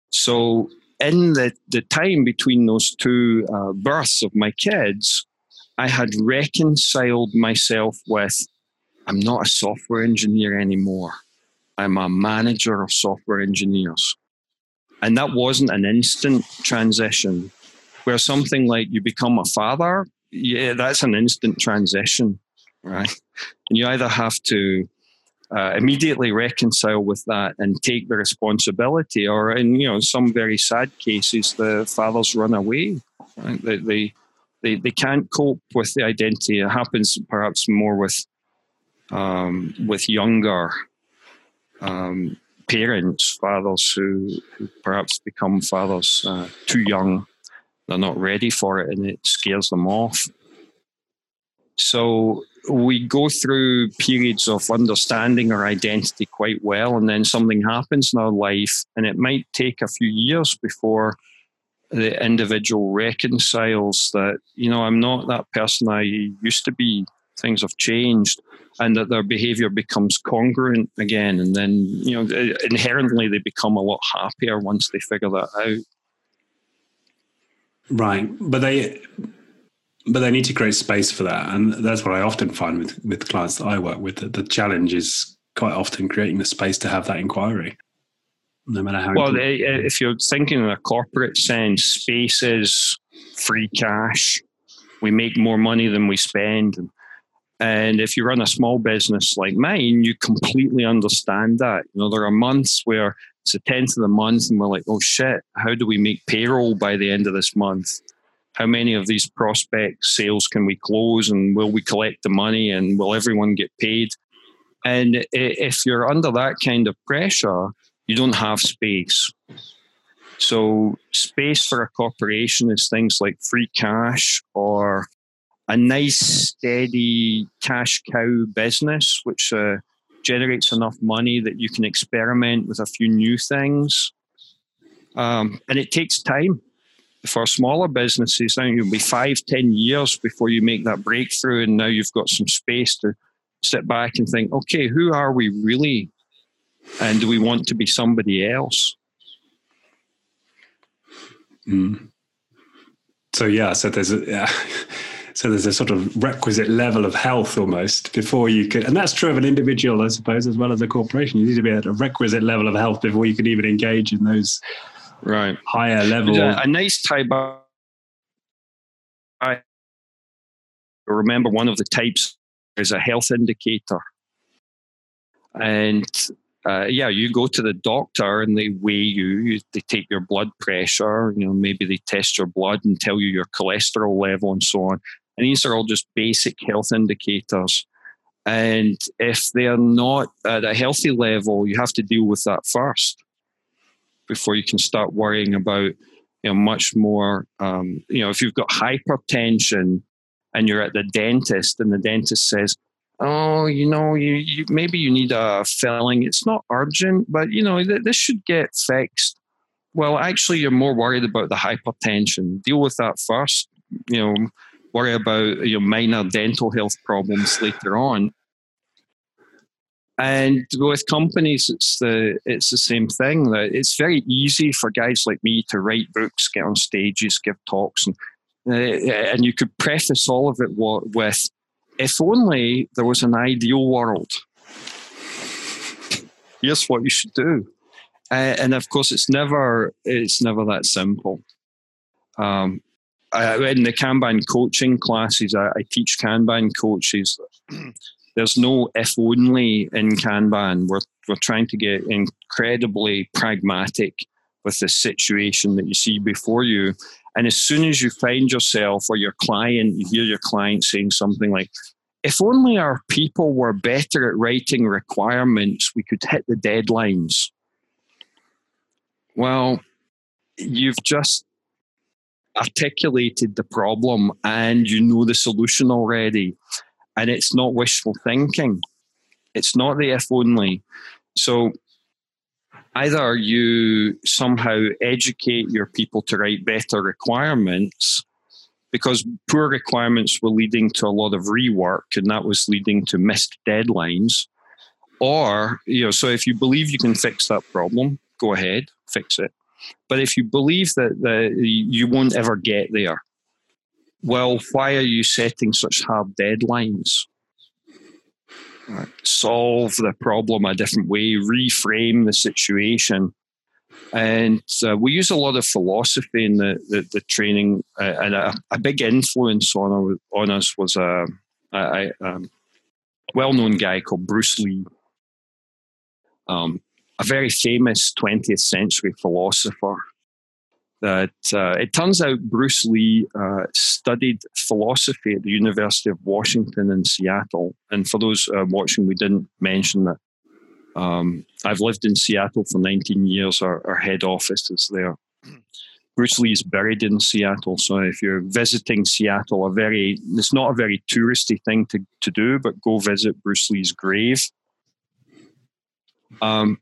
So, in the, the time between those two uh, births of my kids, I had reconciled myself with I'm not a software engineer anymore. I'm a manager of software engineers. And that wasn't an instant transition where something like you become a father, yeah, that's an instant transition, right? And you either have to uh, immediately reconcile with that and take the responsibility, or in you know some very sad cases, the fathers run away. Right? They, they they they can't cope with the identity. It happens perhaps more with um, with younger um, parents, fathers who, who, perhaps become fathers uh, too young they're not ready for it and it scares them off. So we go through periods of understanding our identity quite well, and then something happens in our life, and it might take a few years before the individual reconciles that, you know, I'm not that person I used to be. Things have changed, and that their behavior becomes congruent again. And then, you know, inherently they become a lot happier once they figure that out. Right, but they but they need to create space for that, and that's what I often find with with clients that I work with. That the challenge is quite often creating the space to have that inquiry, no matter how. Well, they, uh, if you're thinking in a corporate sense, space is free cash. We make more money than we spend, and, and if you run a small business like mine, you completely understand that. You know, there are months where it's the 10th of the month, and we're like, oh shit, how do we make payroll by the end of this month? How many of these prospect sales can we close, and will we collect the money, and will everyone get paid? And if you're under that kind of pressure, you don't have space. So, space for a corporation is things like free cash or a nice, steady cash cow business, which uh, generates enough money that you can experiment with a few new things. Um, and it takes time for smaller businesses. I think it'll be five, ten years before you make that breakthrough, and now you've got some space to sit back and think, okay, who are we really, and do we want to be somebody else? Mm. So yeah, so there's a. Yeah. So there's a sort of requisite level of health almost before you could, and that's true of an individual, I suppose, as well as a corporation. You need to be at a requisite level of health before you can even engage in those right higher level. A, a nice type. I remember one of the types is a health indicator, and uh, yeah, you go to the doctor and they weigh you. They take your blood pressure. You know, maybe they test your blood and tell you your cholesterol level and so on. And these are all just basic health indicators. And if they're not at a healthy level, you have to deal with that first before you can start worrying about you know much more. Um, you know, if you've got hypertension and you're at the dentist and the dentist says, oh, you know, you, you maybe you need a filling. It's not urgent, but you know, th- this should get fixed. Well, actually, you're more worried about the hypertension. Deal with that first. You know, worry about your minor dental health problems later on. And with companies, it's the it's the same thing. That it's very easy for guys like me to write books, get on stages, give talks, and uh, and you could preface all of it with, "If only there was an ideal world." Here's what you should do, uh, and of course, it's never it's never that simple. Um, I, in the Kanban coaching classes, I, I teach Kanban coaches there's no if only in Kanban. We're, we're trying to get incredibly pragmatic with the situation that you see before you. And as soon as you find yourself or your client, you hear your client saying something like, if only our people were better at writing requirements, we could hit the deadlines. Well, you've just articulated the problem and you know the solution already and it's not wishful thinking. It's not the if only. So either you somehow educate your people to write better requirements because poor requirements were leading to a lot of rework and that was leading to missed deadlines or you know so if you believe you can fix that problem go ahead fix it but if you believe that the, you won't ever get there well, why are you setting such hard deadlines? Right. Solve the problem a different way, reframe the situation. And uh, we use a lot of philosophy in the, the, the training, uh, and a, a, big influence on, on us was a, a, a um, well known guy called Bruce Lee, um, a very famous 20th century philosopher that uh, it turns out Bruce Lee uh, studied philosophy at the University of Washington in Seattle. And for those uh, watching, we didn't mention that um, I've lived in Seattle for 19 years. Our, our, head office is there. Bruce Lee is buried in Seattle, so if you're visiting Seattle, a very it's not a very touristy thing to, to do, but go visit Bruce Lee's grave. Um,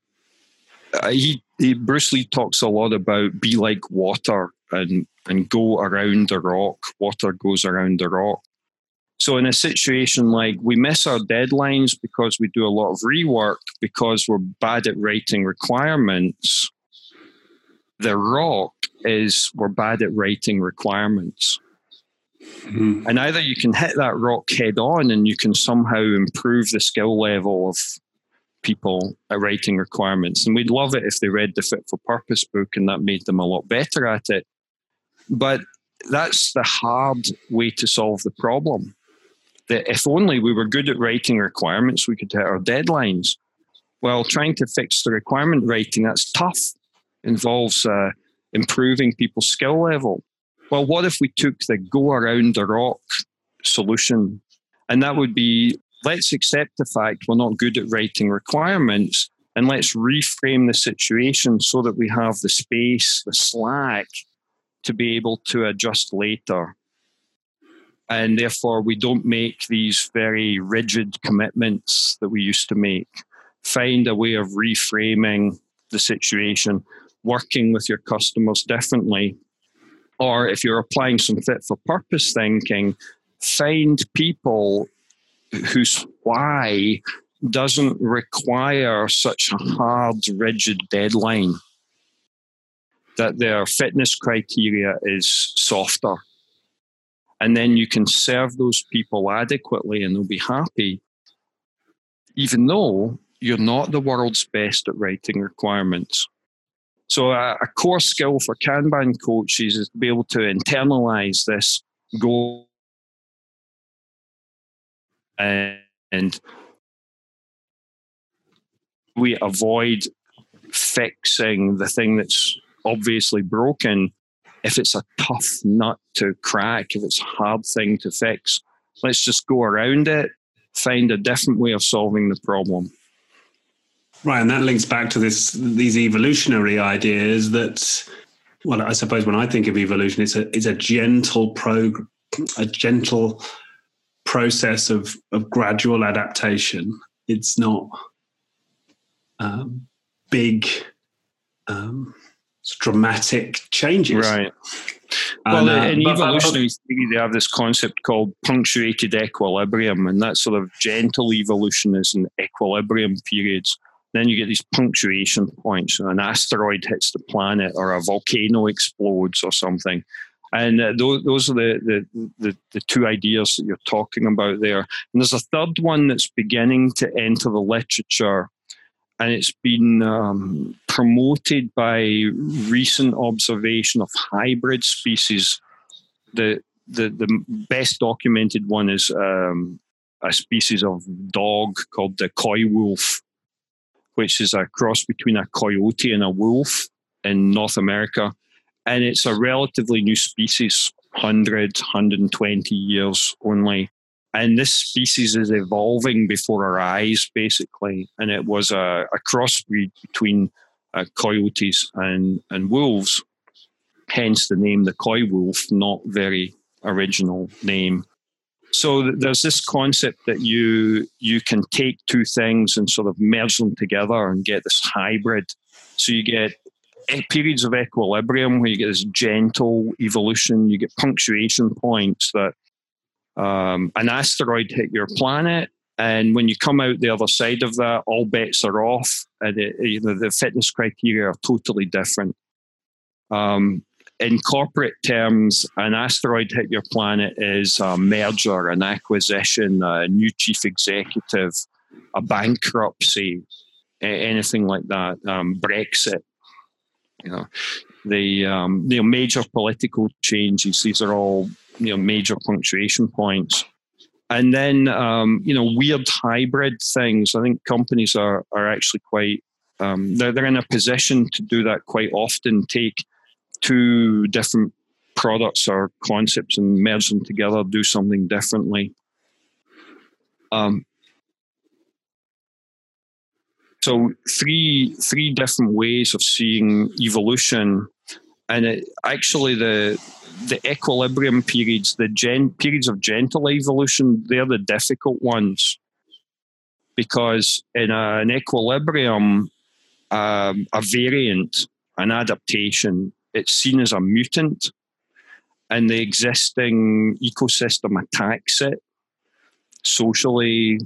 he he, Bruce Lee talks a lot about be like water and and go around the rock. Water goes around the rock. So in a situation like we miss our deadlines because we do a lot of rework because we're bad at writing requirements. The rock is we're bad at writing requirements. Mm-hmm. And either you can hit that rock head on and you can somehow improve the skill level of people at writing requirements. And we'd love it if they read the Fit for Purpose book and that made them a lot better at it. But that's the hard way to solve the problem. That if only we were good at writing requirements, we could hit our deadlines. Well, trying to fix the requirement writing, that's tough. Involves uh, improving people's skill level. Well, what if we took the go around the rock solution? And that would be let's accept the fact we're not good at writing requirements and let's reframe the situation so that we have the space, the slack to be able to adjust later. And therefore, we don't make these very rigid commitments that we used to make. Find a way of reframing the situation, working with your customers differently. Or if you're applying some fit for purpose thinking, find people whose why doesn't require such a hard, rigid deadline, that their fitness criteria is softer. And then you can serve those people adequately and they'll be happy, even though you're not the world's best at writing requirements. So, a, core skill for Kanban coaches is to be able to internalize this goal and we avoid fixing the thing that's obviously broken if it's a tough nut to crack, if it's a hard thing to fix. Let's just go around it, find a different way of solving the problem. Right, and that links back to this these evolutionary ideas that well, I suppose when I think of evolution, it's a it's a gentle prog a gentle process of of gradual adaptation. It's not um, big, um, dramatic changes. Right. Well, uh, in evolutionary theory, they have this concept called punctuated equilibrium, and that sort of gentle evolution is in equilibrium periods. Then you get these punctuation points. an asteroid hits the planet, or a volcano explodes, or something. And uh, those, those are the, the, the, the, two ideas that you're talking about there. And there's a third one that's beginning to enter the literature, and it's been um, promoted by recent observation of hybrid species. The, the, the best documented one is um, a species of dog called the coy wolf, which is a cross between a coyote and a wolf in North America. And it's a relatively new species, 100, 120 years only. And this species is evolving before our eyes, basically. And it was a, a crossbreed between uh, coyotes and, and wolves, hence the name the coy wolf, not very original name. So there's this concept that you you can take two things and sort of merge them together and get this hybrid. So you get periods of equilibrium where you get this gentle evolution. You get punctuation points that um, an asteroid hit your planet, and when you come out the other side of that, all bets are off, and it, you know, the fitness criteria are totally different. Um, in corporate terms, an asteroid hit your planet is a merger, an acquisition, a new chief executive, a bankruptcy, anything like that, um, Brexit. You know, the um, you know major political changes. These are all you know major punctuation points. And then um, you know weird hybrid things. I think companies are are actually quite um, they're, they're in a position to do that quite often take two different products or concepts and merge them together do something differently. Um, so three three different ways of seeing evolution and it, actually the the equilibrium periods, the gen, periods of gentle evolution, they're the difficult ones because in a, an equilibrium, um, a variant, an adaptation, it's seen as a mutant, and the existing ecosystem attacks it socially.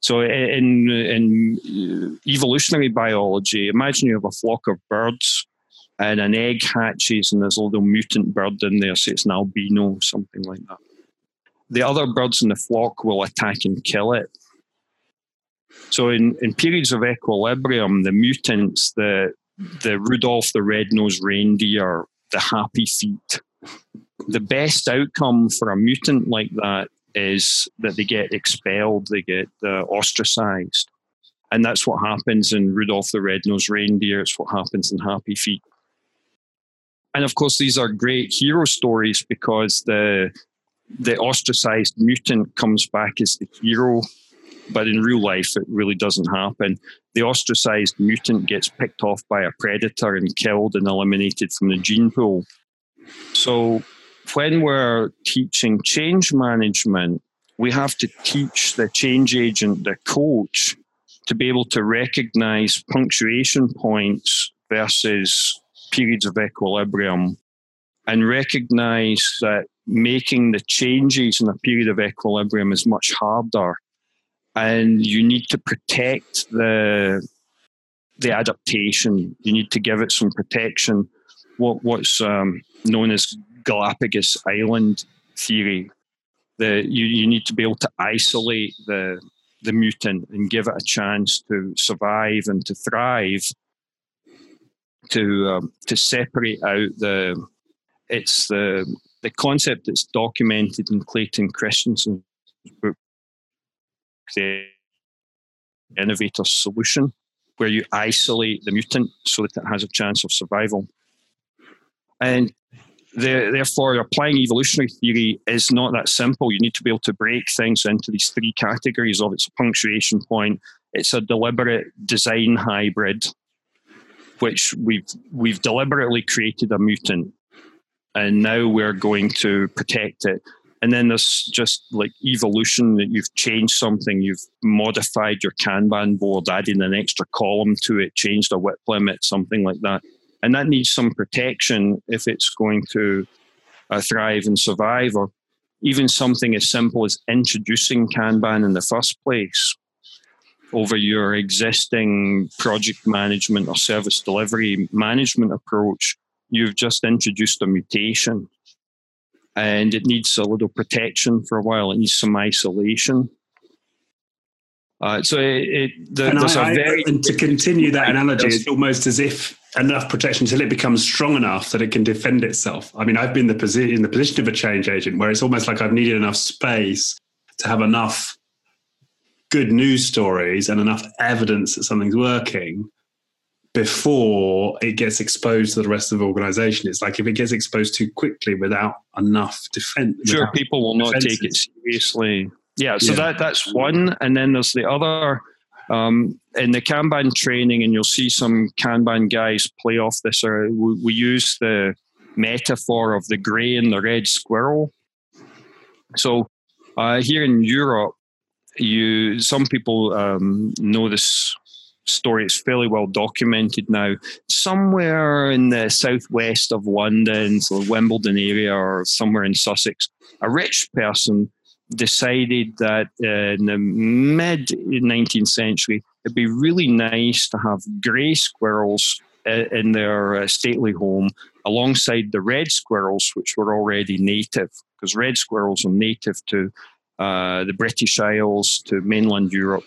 So in in uh, evolutionary biology, imagine you have a flock of birds and an egg hatches and there's a little mutant bird in there, so it's an albino, something like that. The other birds in the flock will attack and kill it. So in, in periods of equilibrium, the mutants, the the Rudolph the red-nosed reindeer, the happy feet, the best outcome for a mutant like that is that they get expelled, they get uh, ostracized. And that's what happens in Rudolph the Red-Nosed Reindeer. It's what happens in Happy Feet and of course these are great hero stories because the the ostracized mutant comes back as the hero but in real life it really doesn't happen the ostracized mutant gets picked off by a predator and killed and eliminated from the gene pool so when we're teaching change management we have to teach the change agent the coach to be able to recognize punctuation points versus periods of equilibrium and recognize that making the changes in a period of equilibrium is much harder. And you need to protect the the adaptation. You need to give it some protection. What what's um, known as galapagos island theory the you, you need to be able to isolate the the mutant and give it a chance to survive and to thrive to um, to separate out the it's the the concept that's documented in Clayton Christensen's book, The Innovator Solution, where you isolate the mutant so that it has a chance of survival. And therefore, applying evolutionary theory is not that simple. You need to be able to break things into these three categories of it's a punctuation point, it's a deliberate design hybrid, which we've we've deliberately created a mutant, and now we're going to protect it. And then there's just like evolution that you've changed something, you've modified your Kanban board, adding an extra column to it, changed a WIP limit, something like that. And that needs some protection if it's going to uh, thrive and survive, or even something as simple as introducing Kanban in the first place over your existing project management or service delivery management approach. You've just introduced a mutation and it needs a little protection for a while. It needs some isolation. Uh, so it, it the, and, I, and to continue that analogy, it's almost as if enough protection until it becomes strong enough that it can defend itself. I mean, I've been the posi- in the position of a change agent where it's almost like I've needed enough space to have enough good news stories and enough evidence that something's working before it gets exposed to the rest of the organization. It's like if it gets exposed too quickly without enough defense. Sure, people will not take it seriously. Yeah, so yeah. that that's one, and then there's the other. Um, in the Kanban training, and you'll see some Kanban guys play off this. Or we, we use the metaphor of the grey and the red squirrel. So uh, here in Europe, you some people um, know this story. It's fairly well documented now. Somewhere in the southwest of London, so Wimbledon area, or somewhere in Sussex, a rich person decided that uh, in the mid 19th century, it'd be really nice to have grey squirrels uh, in their uh, stately home alongside the red squirrels, which were already native, because red squirrels are native to uh, the British Isles, to mainland Europe.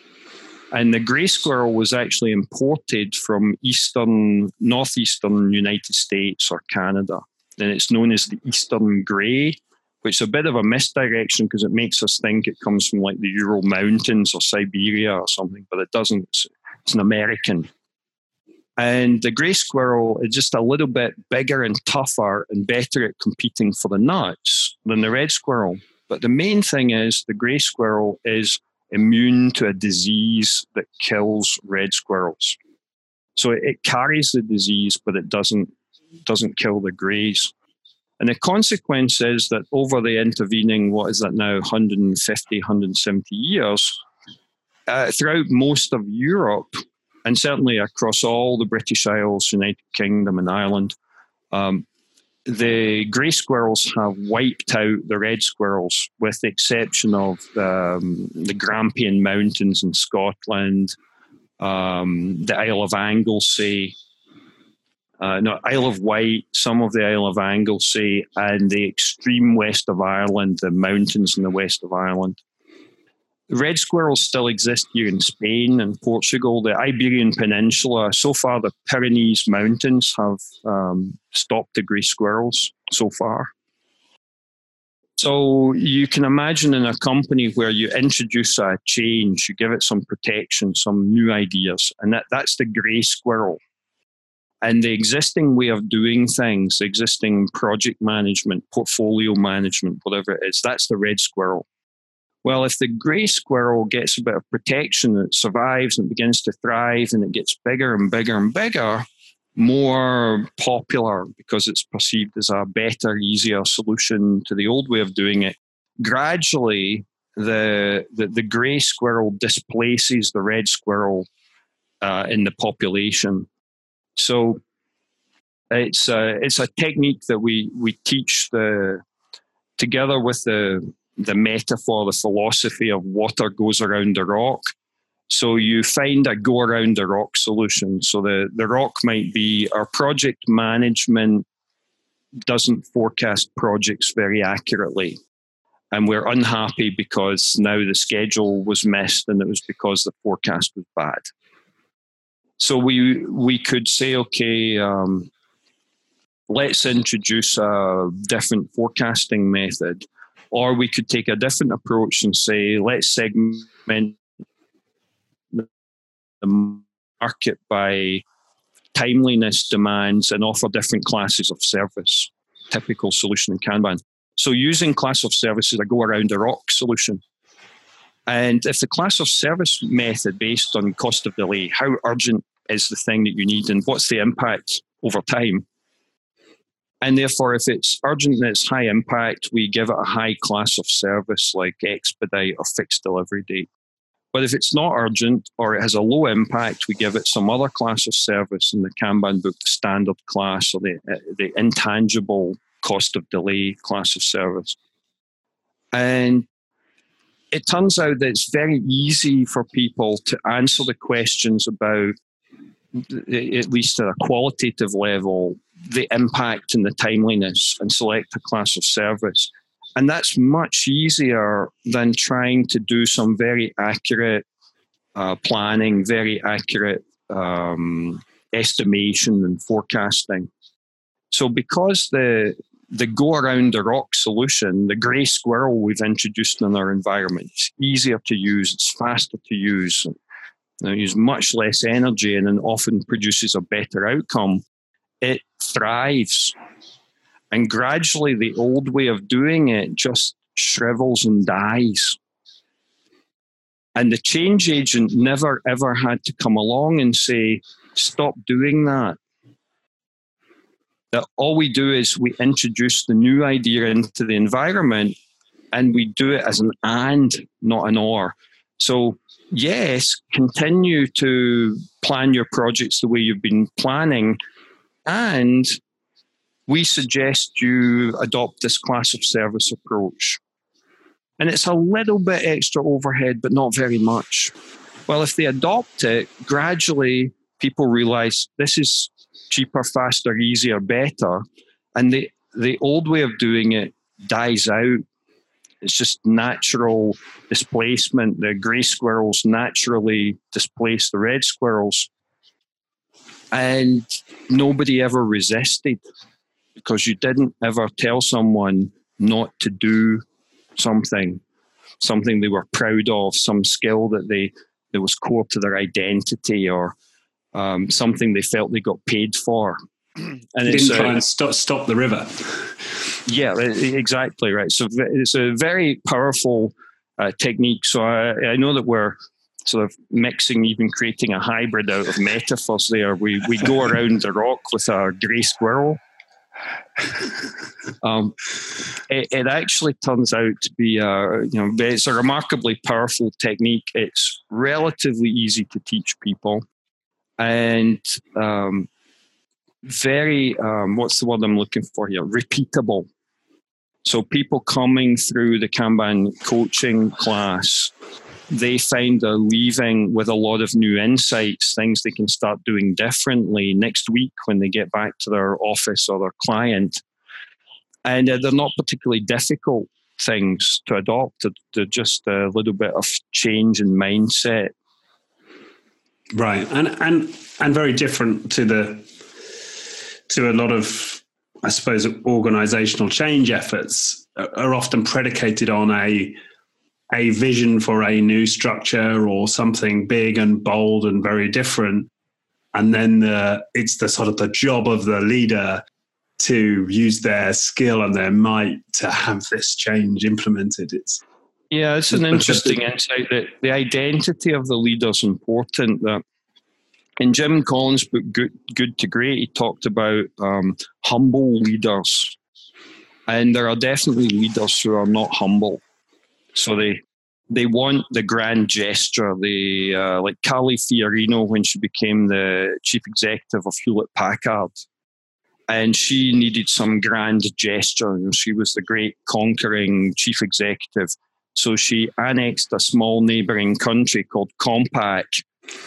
And the grey squirrel was actually imported from eastern, northeastern United States or Canada. And it's known as the eastern grey, which is a bit of a misdirection because it makes us think it comes from like the Ural Mountains or Siberia or something, but it doesn't. It's, it's an American. And the grey squirrel is just a little bit bigger and tougher and better at competing for the nuts than the red squirrel. But the main thing is the grey squirrel is immune to a disease that kills red squirrels. So it, carries the disease, but it doesn't doesn't kill the greys. And the consequence is that over the intervening, what is that now, 150, 170 years, uh, throughout most of Europe, and certainly across all the British Isles, United Kingdom, and Ireland, um, the grey squirrels have wiped out the red squirrels, with the exception of um, the Grampian Mountains in Scotland, um, the Isle of Anglesey, uh, no, Isle of Wight, some of the Isle of Anglesey, and the extreme west of Ireland, the mountains in the west of Ireland. The Red squirrels still exist here in Spain and Portugal, the Iberian Peninsula. So far, the Pyrenees Mountains have um, stopped the grey squirrels so far. So you can imagine in a company where you introduce a change, you give it some protection, some new ideas, and that, that's the grey squirrel. And the existing way of doing things, existing project management, portfolio management, whatever it is, that's the red squirrel. Well, if the grey squirrel gets a bit of protection, it survives and begins to thrive and it gets bigger and bigger and bigger, more popular because it's perceived as a better, easier solution to the old way of doing it. Gradually, the the, the grey squirrel displaces the red squirrel uh, in the population. So it's a, it's a technique that we we teach the together with the the metaphor, the philosophy of water goes around the rock. So you find a go around the rock solution. So the, the rock might be our project management doesn't forecast projects very accurately. And we're unhappy because now the schedule was missed and it was because the forecast was bad. So we we could say, okay, um, let's introduce a different forecasting method or we could take a different approach and say, let's segment the market by timeliness demands and offer different classes of service. Typical solution in Kanban. So using class of services, I go around the rock solution. And if the class of service method based on cost of delay, how urgent is the thing that you need and what's the impact over time? And therefore, if it's urgent and it's high impact, we give it a high class of service like expedite or fixed delivery date. But if it's not urgent or it has a low impact, we give it some other class of service in the Kanban book, the standard class or the, uh, the intangible cost of delay class of service. And it turns out that it's very easy for people to answer the questions about, at least at a qualitative level, the impact and the timeliness and select a class of service. And that's much easier than trying to do some very accurate uh, planning, very accurate um, estimation and forecasting. So, because the the go around the rock solution, the grey squirrel we've introduced in our environment, it's easier to use, it's faster to use, it uses much less energy, and then often produces a better outcome it thrives. And gradually, the old way of doing it just shrivels and dies. And the change agent never ever had to come along and say, stop doing that. That all we do is we introduce the new idea into the environment and we do it as an and, not an or. So, yes, continue to plan your projects the way you've been planning, and we suggest you adopt this class of service approach. And it's a little bit extra overhead, but not very much. Well, if they adopt it, gradually people realize this is cheaper, faster, easier, better. And the, the old way of doing it dies out. It's just natural displacement. The grey squirrels naturally displace the red squirrels and nobody ever resisted because you didn't ever tell someone not to do something, something they were proud of, some skill that they that was core to their identity, or um, something they felt they got paid for. And didn't try and stop stop the river. Yeah, exactly right. So it's a very powerful uh, technique. So I, I know that we're sort of mixing, even creating a hybrid out of metaphors there. We, we go around the rock with our grey squirrel. Um, it, it, actually turns out to be a, you know, it's a remarkably powerful technique. It's relatively easy to teach people and um, very, um, what's the word I'm looking for here? Repeatable. So people coming through the Kanban coaching class they find they're leaving with a lot of new insights, things they can start doing differently next week when they get back to their office or their client. And uh, they're not particularly difficult things to adopt, they're just a little bit of change in mindset. Right. And, and, and very different to the, to a lot of, I suppose, organizational change efforts uh, are often predicated on a, a vision for a new structure or something big and bold and very different and then the, it's the sort of the job of the leader to use their skill and their might to have this change implemented it's yeah it's an interesting insight that the identity of the leader is important that in jim collins book good, good to great he talked about um, humble leaders and there are definitely leaders who are not humble so they they want the grand gesture. They uh, like Carly Fiorina when she became the chief executive of Hewlett Packard, and she needed some grand gesture. And she was the great conquering chief executive. So she annexed a small neighboring country called Compaq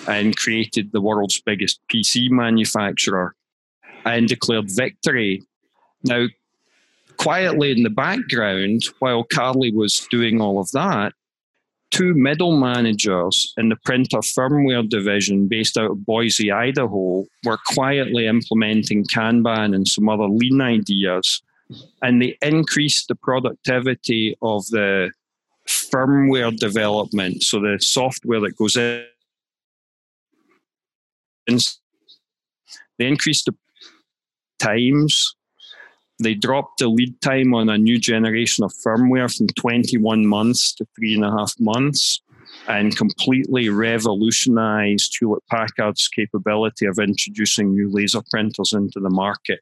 and created the world's biggest PC manufacturer and declared victory. Now, quietly in the background, while Carly was doing all of that, two middle managers in the printer firmware division based out of Boise, Idaho, were quietly implementing Kanban and some other lean ideas. And they increased the productivity of the firmware development, so the software that goes in. They increased the times they dropped the lead time on a new generation of firmware from 21 months to three and a half months and completely revolutionized Hewlett Packard's capability of introducing new laser printers into the market.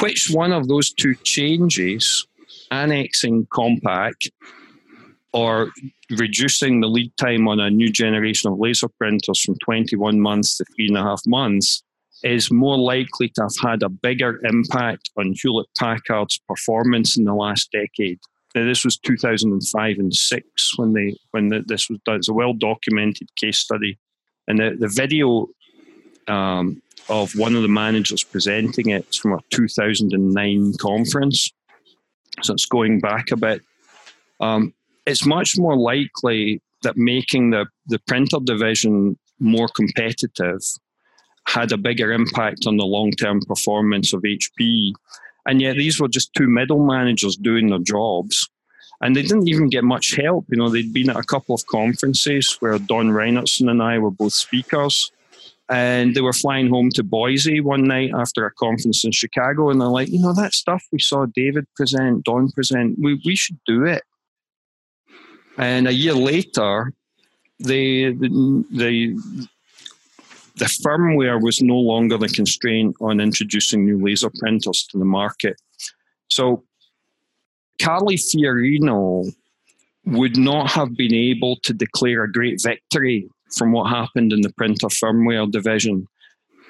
which one of those two changes, annexing Compaq or reducing the lead time on a new generation of laser printers from 21 months to three and a half months, is more likely to have had a bigger impact on Hewlett Packard's performance in the last decade. Now, this was 2005 and six when they when the, this was done. It's a well documented case study, and the, the video um, of one of the managers presenting it from a 2009 conference. So it's going back a bit. Um, it's much more likely that making the, the printer division more competitive had a bigger impact on the long term performance of HP. And yet, these were just two middle managers doing their jobs. And they didn't even get much help. You know, they'd been at a couple of conferences where Don Reinertsen and I were both speakers. And they were flying home to Boise one night after a conference in Chicago. And they're like, you know, that stuff we saw David present, Don present, we, we should do it. And a year later, the, the, the firmware was no longer the constraint on introducing new laser printers to the market. So Carly Fiorina would not have been able to declare a great victory from what happened in the printer firmware division.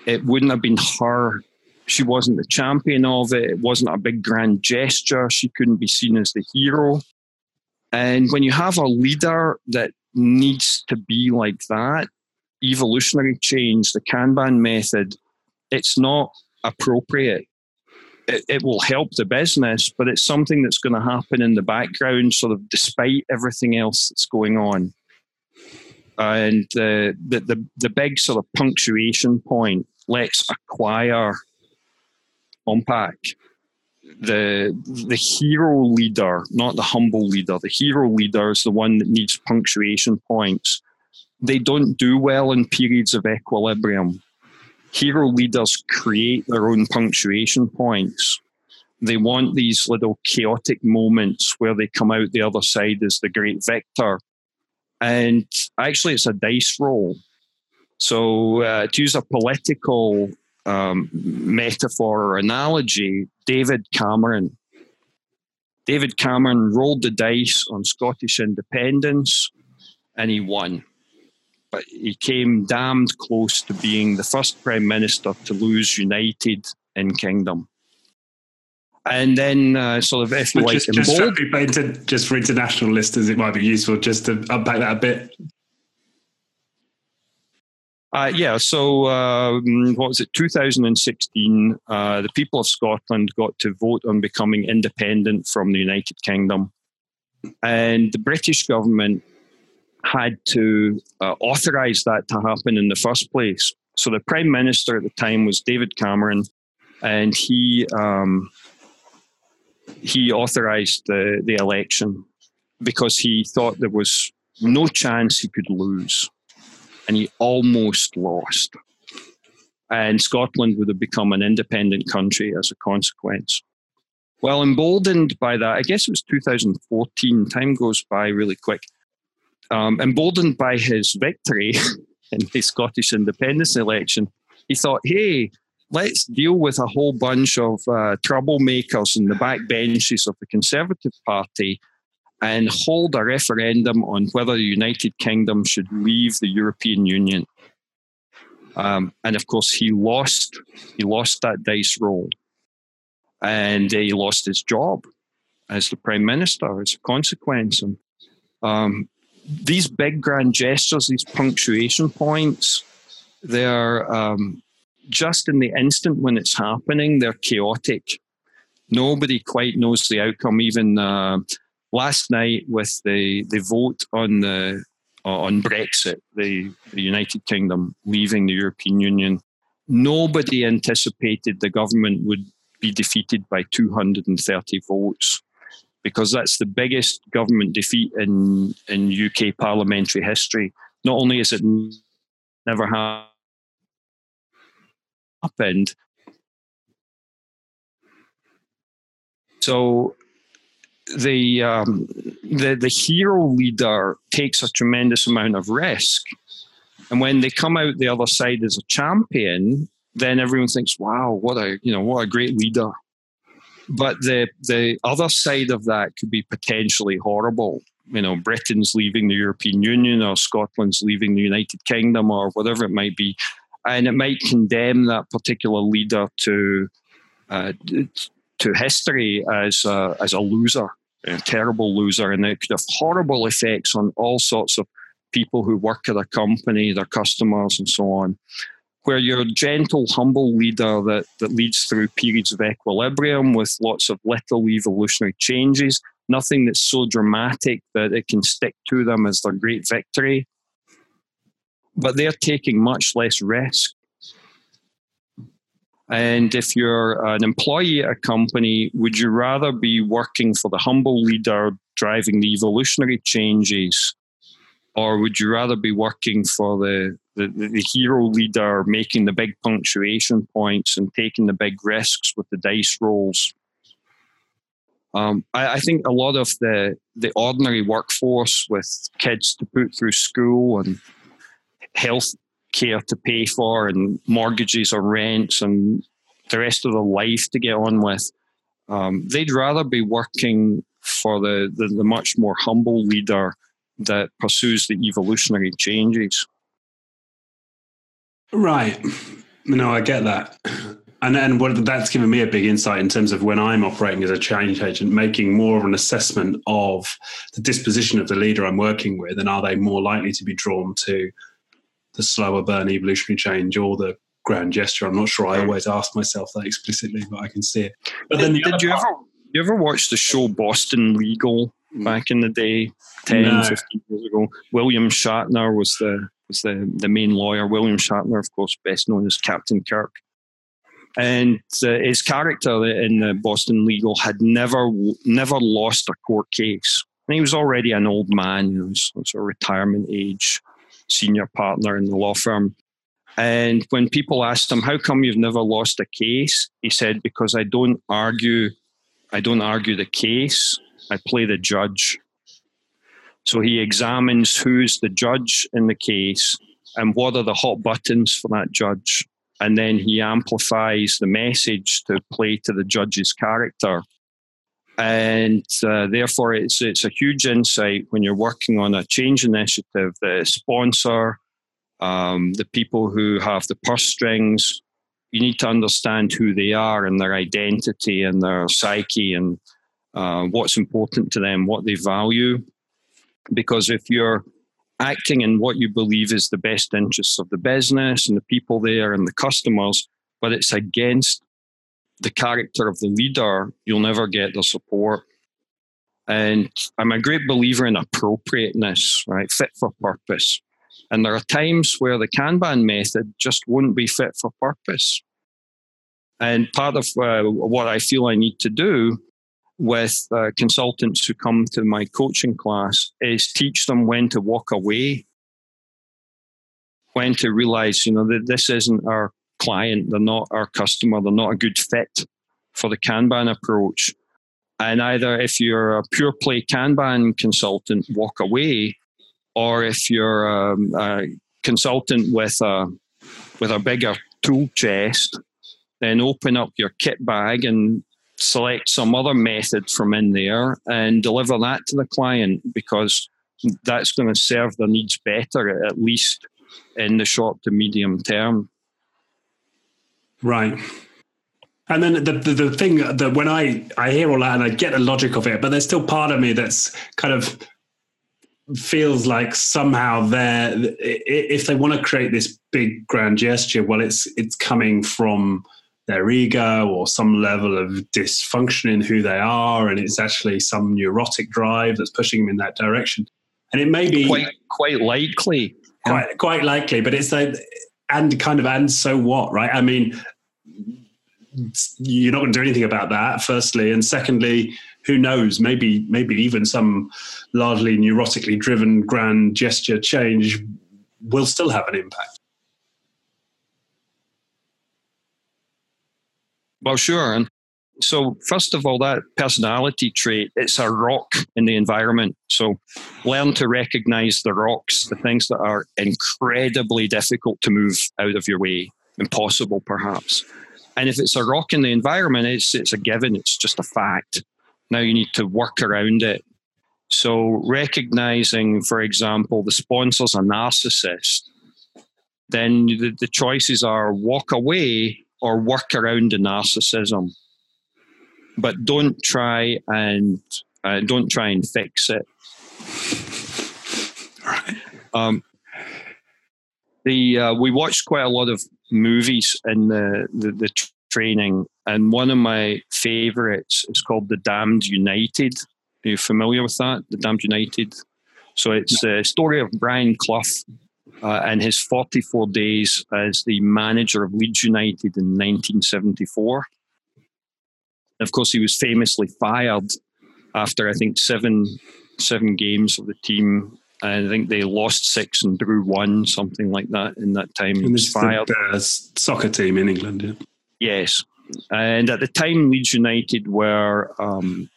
It wouldn't have been her. She wasn't the champion of it. It wasn't a big grand gesture. She couldn't be seen as the hero. And when you have a leader that needs to be like that, evolutionary change, the Kanban method, it's not appropriate. It, it, will help the business, but it's something that's going to happen in the background, sort of despite everything else that's going on. And uh, the, the the big sort of punctuation point. Let's acquire Compaq. The the hero leader, not the humble leader. The hero leader is the one that needs punctuation points they don't do well in periods of equilibrium. Hero leaders create their own punctuation points. They want these little chaotic moments where they come out the other side as the great victor. And actually, it's a dice roll. So, uh, to use a political um, metaphor or analogy, David Cameron. David Cameron rolled the dice on Scottish independence and he won but he came damned close to being the first prime minister to lose United in Kingdom. And then, uh, sort of, if you just, just, for, just for international listeners, it might be useful just to unpack that a bit. Uh, yeah, so um, what was it, 2016? Uh, the people of Scotland got to vote on becoming independent from the United Kingdom. And the British government had to uh, authorize that to happen in the first place. So the prime minister at the time was David Cameron, and he um, he authorized the, the election because he thought there was no chance he could lose, and he almost lost. And Scotland would have become an independent country as a consequence. Well, emboldened by that, I guess it was 2014. Time goes by really quick um, emboldened by his victory in the Scottish independence election, he thought, hey, let's deal with a whole bunch of uh, troublemakers in the backbenches of the Conservative Party and hold a referendum on whether the United Kingdom should leave the European Union. Um, and of course, he lost. He lost that dice roll, and he lost his job as the prime minister as a consequence. And um, these big grand gestures, these punctuation points, they're um, just in the instant when it's happening, they're chaotic. Nobody quite knows the outcome. Even uh, last night with the, the vote on the on Brexit, the, the United Kingdom leaving the European Union, nobody anticipated the government would be defeated by 230 votes because that's the biggest government defeat in, in UK parliamentary history. Not only is it never happened, so the um, the the hero leader takes a tremendous amount of risk, and when they come out the other side as a champion, then everyone thinks, "Wow, what a you know what a great leader." but the the other side of that could be potentially horrible. You know, Britain's leaving the European Union, or Scotland's leaving the United Kingdom, or whatever it might be, and it might condemn that particular leader to uh, to history as a, as a loser, a terrible loser, and it could have horrible effects on all sorts of people who work at a company, their customers, and so on where you're a gentle, humble leader that, that leads through periods of equilibrium with lots of little evolutionary changes, nothing that's so dramatic that it can stick to them as their great victory. But they're taking much less risk. And if you're an employee at a company, would you rather be working for the humble leader driving the evolutionary changes? Or would you rather be working for the the, the, hero leader making the big punctuation points and taking the big risks with the dice rolls. Um, I, I, think a lot of the the ordinary workforce with kids to put through school and health care to pay for and mortgages or rents and the rest of the life to get on with, um, they'd rather be working for the, the, the much more humble leader that pursues the evolutionary changes. Right. No, I get that. And and what that's given me a big insight in terms of when I'm operating as a change agent, making more of an assessment of the disposition of the leader I'm working with, and are they more likely to be drawn to the slower burn evolutionary change or the grand gesture? I'm not sure. I always ask myself that explicitly, but I can see it. But then did, did you part, ever you ever watch the show Boston Legal back in the day, 10, no. 15 years ago? William Shatner was the was the, the main lawyer, William Shatner, of course, best known as Captain Kirk. And uh, his character in the Boston Legal had never never lost a court case. And he was already an old man, you know, was a retirement age senior partner in the law firm. And when people asked him, "How come you've never lost a case?" he said, "Because I don't argue. I don't argue the case. I play the judge." So he examines who's the judge in the case and what are the hot buttons for that judge. And then he amplifies the message to play to the judge's character. And uh, therefore, it's, it's a huge insight when you're working on a change initiative. The sponsor, um, the people who have the purse strings, you need to understand who they are and their identity and their psyche and uh, what's important to them, what they value. Because if you're acting in what you believe is the best interests of the business and the people there and the customers, but it's against the character of the leader, you'll never get the support. And I'm a great believer in appropriateness, right? Fit for purpose. And there are times where the Kanban method just won't be fit for purpose. And part of uh, what I feel I need to do with uh, consultants who come to my coaching class is teach them when to walk away, when to realize, you know, that this isn't our client, they're not our customer, they're not a good fit for the Kanban approach. And either if you're a pure play Kanban consultant, walk away, or if you're um, a consultant with a with a bigger tool chest, then open up your kit bag and select some other method from in there and deliver that to the client because that's going to serve their needs better, at least in the short to medium term. Right. And then the, the, the thing that when I, I hear all that and I get the logic of it, but there's still part of me that's kind of feels like somehow they're if they want to create this big grand gesture, well, it's it's coming from their ego or some level of dysfunction in who they are, and it's actually some neurotic drive that's pushing them in that direction. And it may be quite quite likely, quite quite likely, but it's like and kind of and so what, right? I mean, you're not going to do anything about that. Firstly, and secondly, who knows? Maybe maybe even some largely neurotically driven grand gesture change will still have an impact. Well, sure. And so, first of all, that personality trait, it's a rock in the environment. So, learn to recognize the rocks, the things that are incredibly difficult to move out of your way, impossible perhaps. And if it's a rock in the environment, it's it's a given. It's just a fact. Now you need to work around it. So recognizing, for example, the sponsor's a narcissist, then the, the choices are walk away or work around the narcissism. But don't try and uh, don't try and fix it. Right. Um, the uh, we watched quite a lot of movies in the, the, the training, and one of my favourites is called The Damned United. Are you familiar with that? The Damned United. So it's a story of Brian Clough uh, and his 44 days as the manager of Leeds United in 1974. Of course, he was famously fired after I think seven seven games of the team I think they lost six and drew one, something like that in that time. He was fired. The, uh, soccer team in England, yeah. Yes. And at the time, Leeds United were um,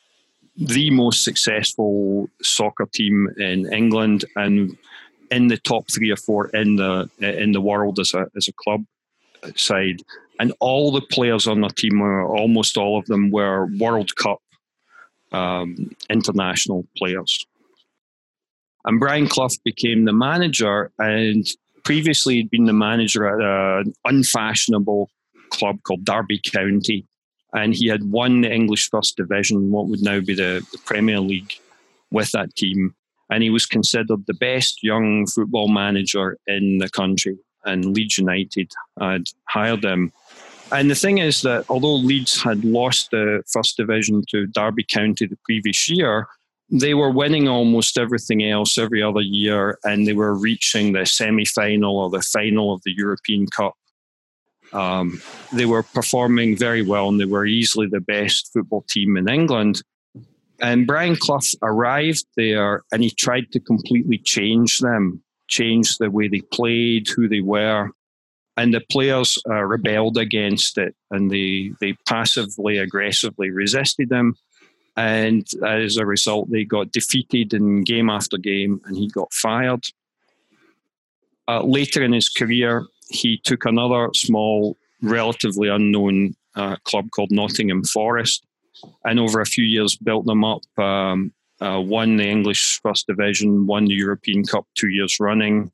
the most successful soccer team in England and in the top three or four in the in the world as a as a club side. And all the players on the team were almost all of them were World Cup um, international players. And Brian Clough became the manager, and previously he'd been the manager at an unfashionable club called Derby County. And he had won the English First Division, what would now be the, the Premier League, with that team. And he was considered the best young football manager in the country. And Leeds United had hired him. And the thing is that although Leeds had lost the First Division to Derby County the previous year, they were winning almost everything else every other year, and they were reaching the semi final or the final of the European Cup. Um, they were performing very well, and they were easily the best football team in England. And Brian Clough arrived there and he tried to completely change them, change the way they played, who they were. And the players uh, rebelled against it and they, they passively, aggressively resisted him. And as a result, they got defeated in game after game and he got fired. Uh, later in his career, he took another small, relatively unknown uh, club called Nottingham Forest and over a few years built them up. Um, uh, won the English First Division, won the European Cup two years running,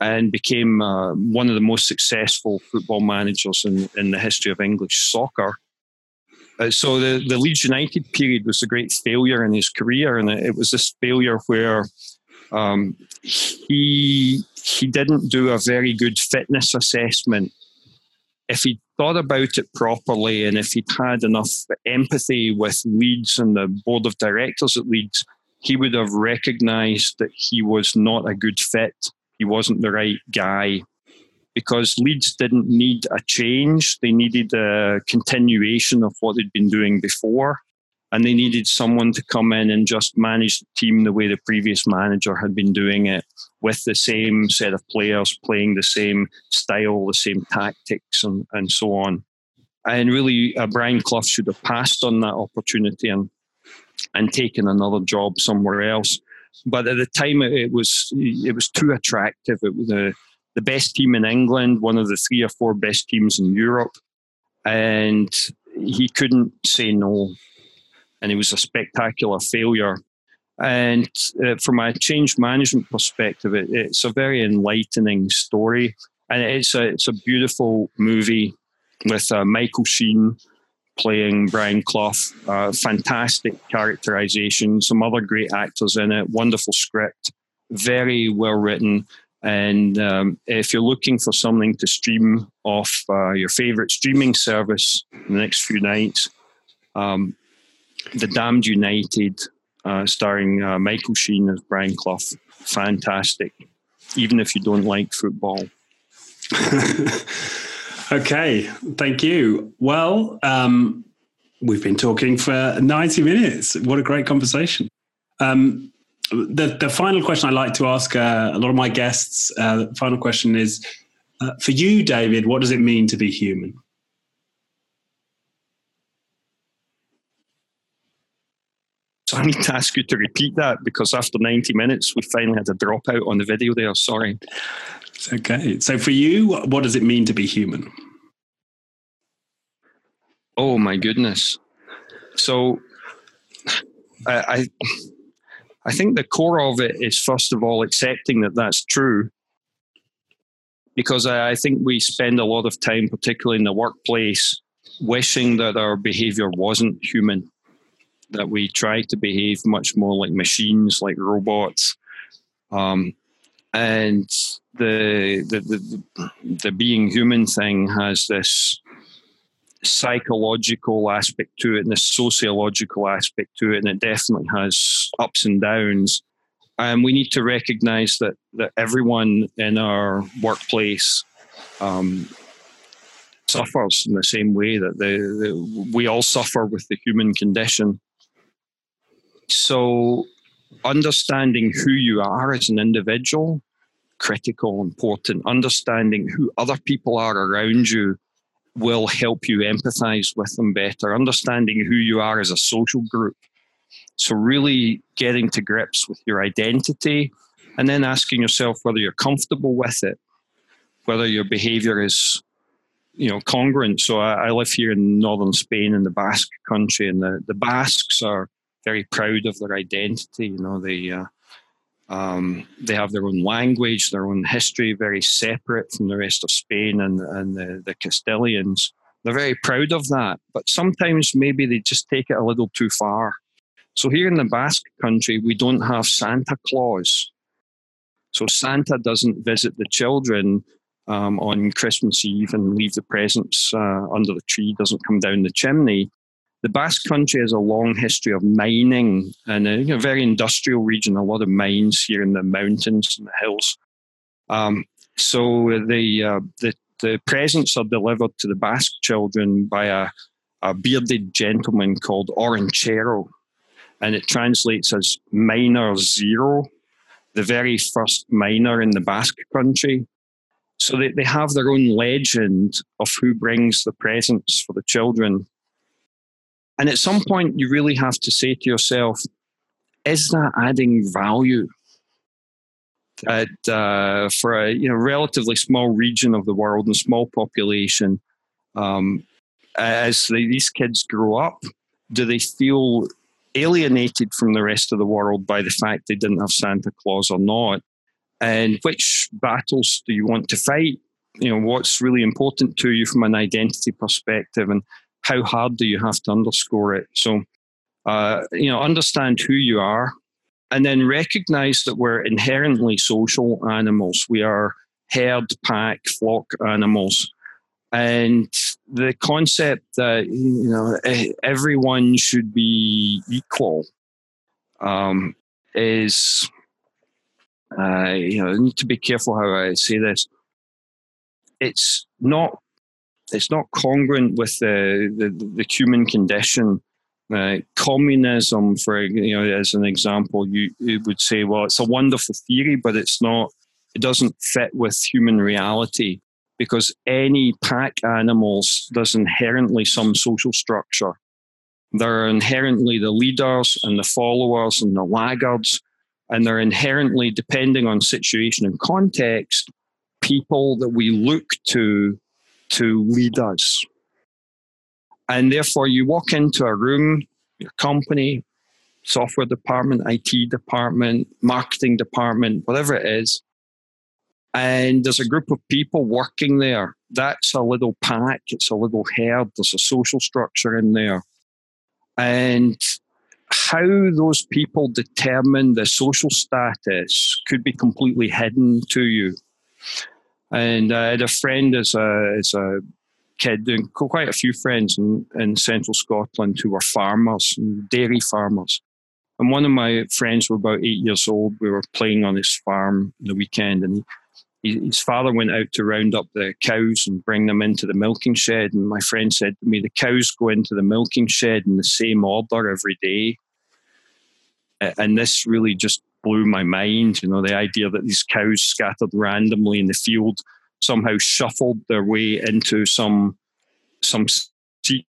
and became uh, one of the most successful football managers in, in the history of English soccer. Uh, so the, the Leeds United period was a great failure in his career, and it was this failure where um, he he didn't do a very good fitness assessment. If he thought about it properly, and if he'd had enough empathy with Leeds and the board of directors at Leeds, he would have recognised that he was not a good fit. He wasn't the right guy because Leeds didn't need a change. They needed a continuation of what they'd been doing before. And they needed someone to come in and just manage the team the way the previous manager had been doing it, with the same set of players playing the same style, the same tactics, and, and so on. And really, uh, Brian Clough should have passed on that opportunity and and taken another job somewhere else. But at the time, it, it was it was too attractive. It was a the best team in England, one of the three or four best teams in Europe. And he couldn't say no. And it was a spectacular failure. And uh, from a change management perspective, it, it's a very enlightening story. And it's a, it's a beautiful movie with uh, Michael Sheen playing Brian Clough. Uh, fantastic characterization, some other great actors in it, wonderful script, very well written. And um, if you're looking for something to stream off uh, your favorite streaming service in the next few nights, um, The Damned United, uh, starring uh, Michael Sheen as Brian Clough, fantastic, even if you don't like football. okay, thank you. Well, um, we've been talking for 90 minutes. What a great conversation. Um, the the final question I like to ask uh, a lot of my guests. Uh, the final question is uh, for you, David. What does it mean to be human? So I need to ask you to repeat that because after 90 minutes, we finally had a dropout on the video there. Sorry. Okay. So for you, what does it mean to be human? Oh my goodness! So, I, I think the core of it is first of all accepting that that's true, because I, I think we spend a lot of time, particularly in the workplace, wishing that our behaviour wasn't human, that we try to behave much more like machines, like robots. Um, and the, the, the the being human thing has this psychological aspect to it and the sociological aspect to it, and it definitely has ups and downs. And we need to recognize that that everyone in our workplace um, suffers in the same way that the, the, we all suffer with the human condition. So, understanding who you are as an individual critical, important. Understanding who other people are around you will help you empathize with them better. Understanding who you are as a social group. So, really getting to grips with your identity and then asking yourself whether you're comfortable with it, whether your behavior is you know congruent so I, I, live here in northern spain in the basque country and the, the basques are very proud of their identity you know they uh, um, they have their own language, their own history, very separate from the rest of Spain and, and the, the Castilians. They're very proud of that, but sometimes maybe they just take it a little too far. So here in the Basque country, we don't have Santa Claus. So Santa doesn't visit the children um, on Christmas Eve and leave the presents uh, under the tree, doesn't come down the chimney the Basque Country has a long history of mining and a know, very industrial region, a lot of mines here in the mountains and the hills. Um, so the, uh, the, the presents are delivered to the Basque children by a, a bearded gentleman called Olentzero, and it translates as miner zero, the very first miner in the Basque Country. So they, they have their own legend of who brings the presents for the children. And at some point, you really have to say to yourself, is that adding value? That uh, for a you know relatively small region of the world and small population, um, as these kids grow up, do they feel alienated from the rest of the world by the fact they didn't have Santa Claus or not? And which battles do you want to fight? You know, what's really important to you from an identity perspective, and how hard do you have to underscore it? So, uh, you know, understand who you are and then recognize that we're inherently social animals. We are herd, pack, flock animals. And the concept that, you know, everyone should be equal um, is, uh, you know, I need to be careful how I say this. It's not it's not congruent with the, the, the human condition. Uh, communism, for you know, as an example, you, you would say, well, it's a wonderful theory, but it's not. It doesn't fit with human reality because any pack animals there's inherently some social structure. There are inherently the leaders and the followers and the laggards, and they're inherently, depending on situation and context, people that we look to to lead us. And therefore, you walk into a room, your company, software department, IT department, marketing department, whatever it is, and there's a group of people working there. That's a little pack, it's a little herd, there's a social structure in there. And how those people determine the social status could be completely hidden to you. And uh, I had a friend as a, as a kid, and quite a few friends in, in central Scotland who were farmers, dairy farmers. And one of my friends were about eight years old. We were playing on his farm the weekend, and he, his father went out to round up the cows and bring them into the milking shed. And my friend said to me, The cows go into the milking shed in the same order every day. And this really just blew my mind. You know, the idea that these cows scattered randomly in the field somehow shuffled their way into some some sequence,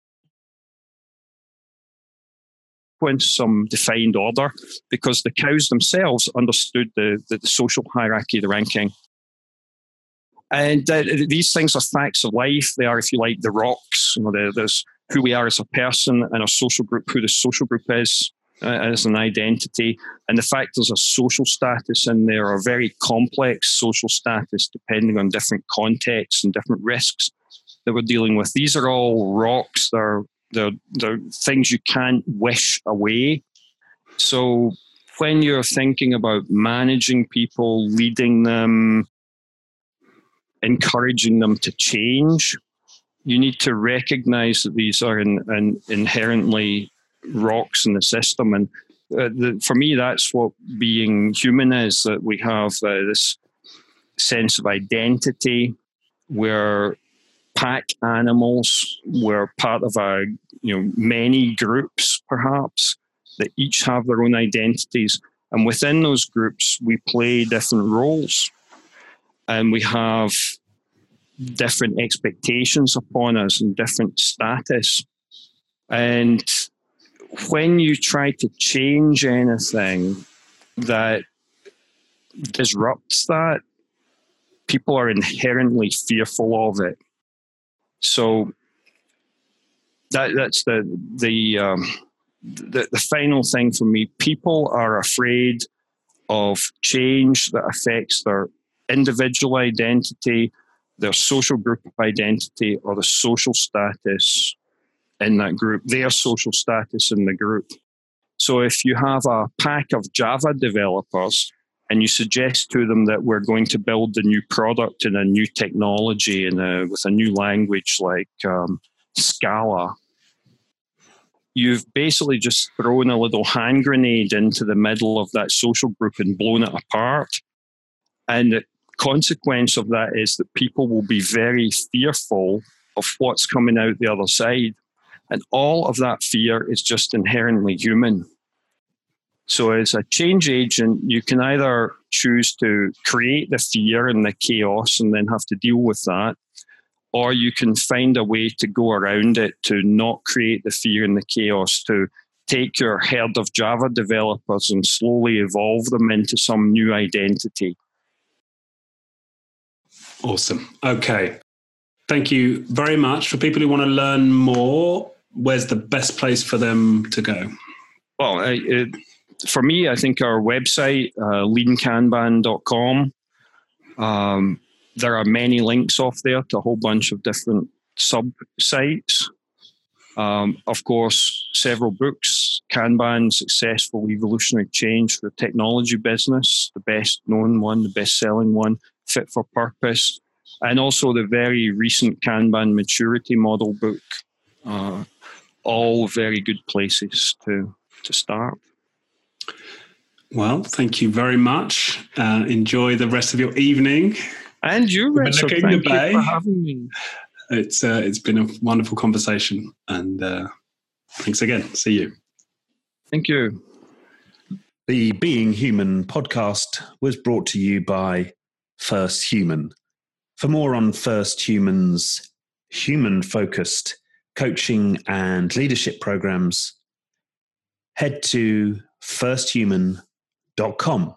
some defined order, because the cows themselves understood the, the, the social hierarchy, the ranking. And uh, these things are facts of life. They are, if you like, the rocks. You know, there's who we are as a person and our social group, who the social group is Uh, as an identity, and the fact there's a social status in there, a very complex social status depending on different contexts and different risks that we're dealing with. These are all rocks. They're they're, they're things you can't wish away. So when you're thinking about managing people, leading them, encouraging them to change, you need to recognize that these are in, in inherently rocks in the system. And uh, the, for me, that's what being human is that we have uh, this sense of identity. We're pack animals. We're part of a, you know, many groups, perhaps, that each have their own identities. And within those groups, we play different roles. And we have different expectations upon us and different status. And when you try to change anything that disrupts that, people are inherently fearful of it. So that that's the the, um, the the final thing for me. People are afraid of change that affects their individual identity, their social group identity, or the social status in that group, their social status in the group. So if you have a pack of Java developers and you suggest to them that we're going to build a new product in a new technology and with a new language like um, Scala, you've basically just thrown a little hand grenade into the middle of that social group and blown it apart. And the consequence of that is that people will be very fearful of what's coming out the other side. And all of that fear is just inherently human. So, as a change agent, you can either choose to create the fear and the chaos and then have to deal with that, or you can find a way to go around it to not create the fear and the chaos, to take your herd of Java developers and slowly evolve them into some new identity. Awesome. Okay. Thank you very much. For people who want to learn more, where's the best place for them to go? Well, it, for me, I think our website, uh, leankanban.com, um, there are many links off there to a whole bunch of different sub sites. Um, of course, several books Kanban, Successful Evolutionary Change for the Technology Business, the best known one, the best selling one, Fit for Purpose, and also the very recent Kanban Maturity Model book. Uh, all very good places to, to start. Well, thank you very much. Uh, enjoy the rest of your evening. And you, Richard. Thank you for having me. It's uh, it's been a wonderful conversation, and uh, thanks again. See you. Thank you. The Being Human podcast was brought to you by First Human. For more on First Human's human focused coaching and leadership programs, head to firsthuman.com.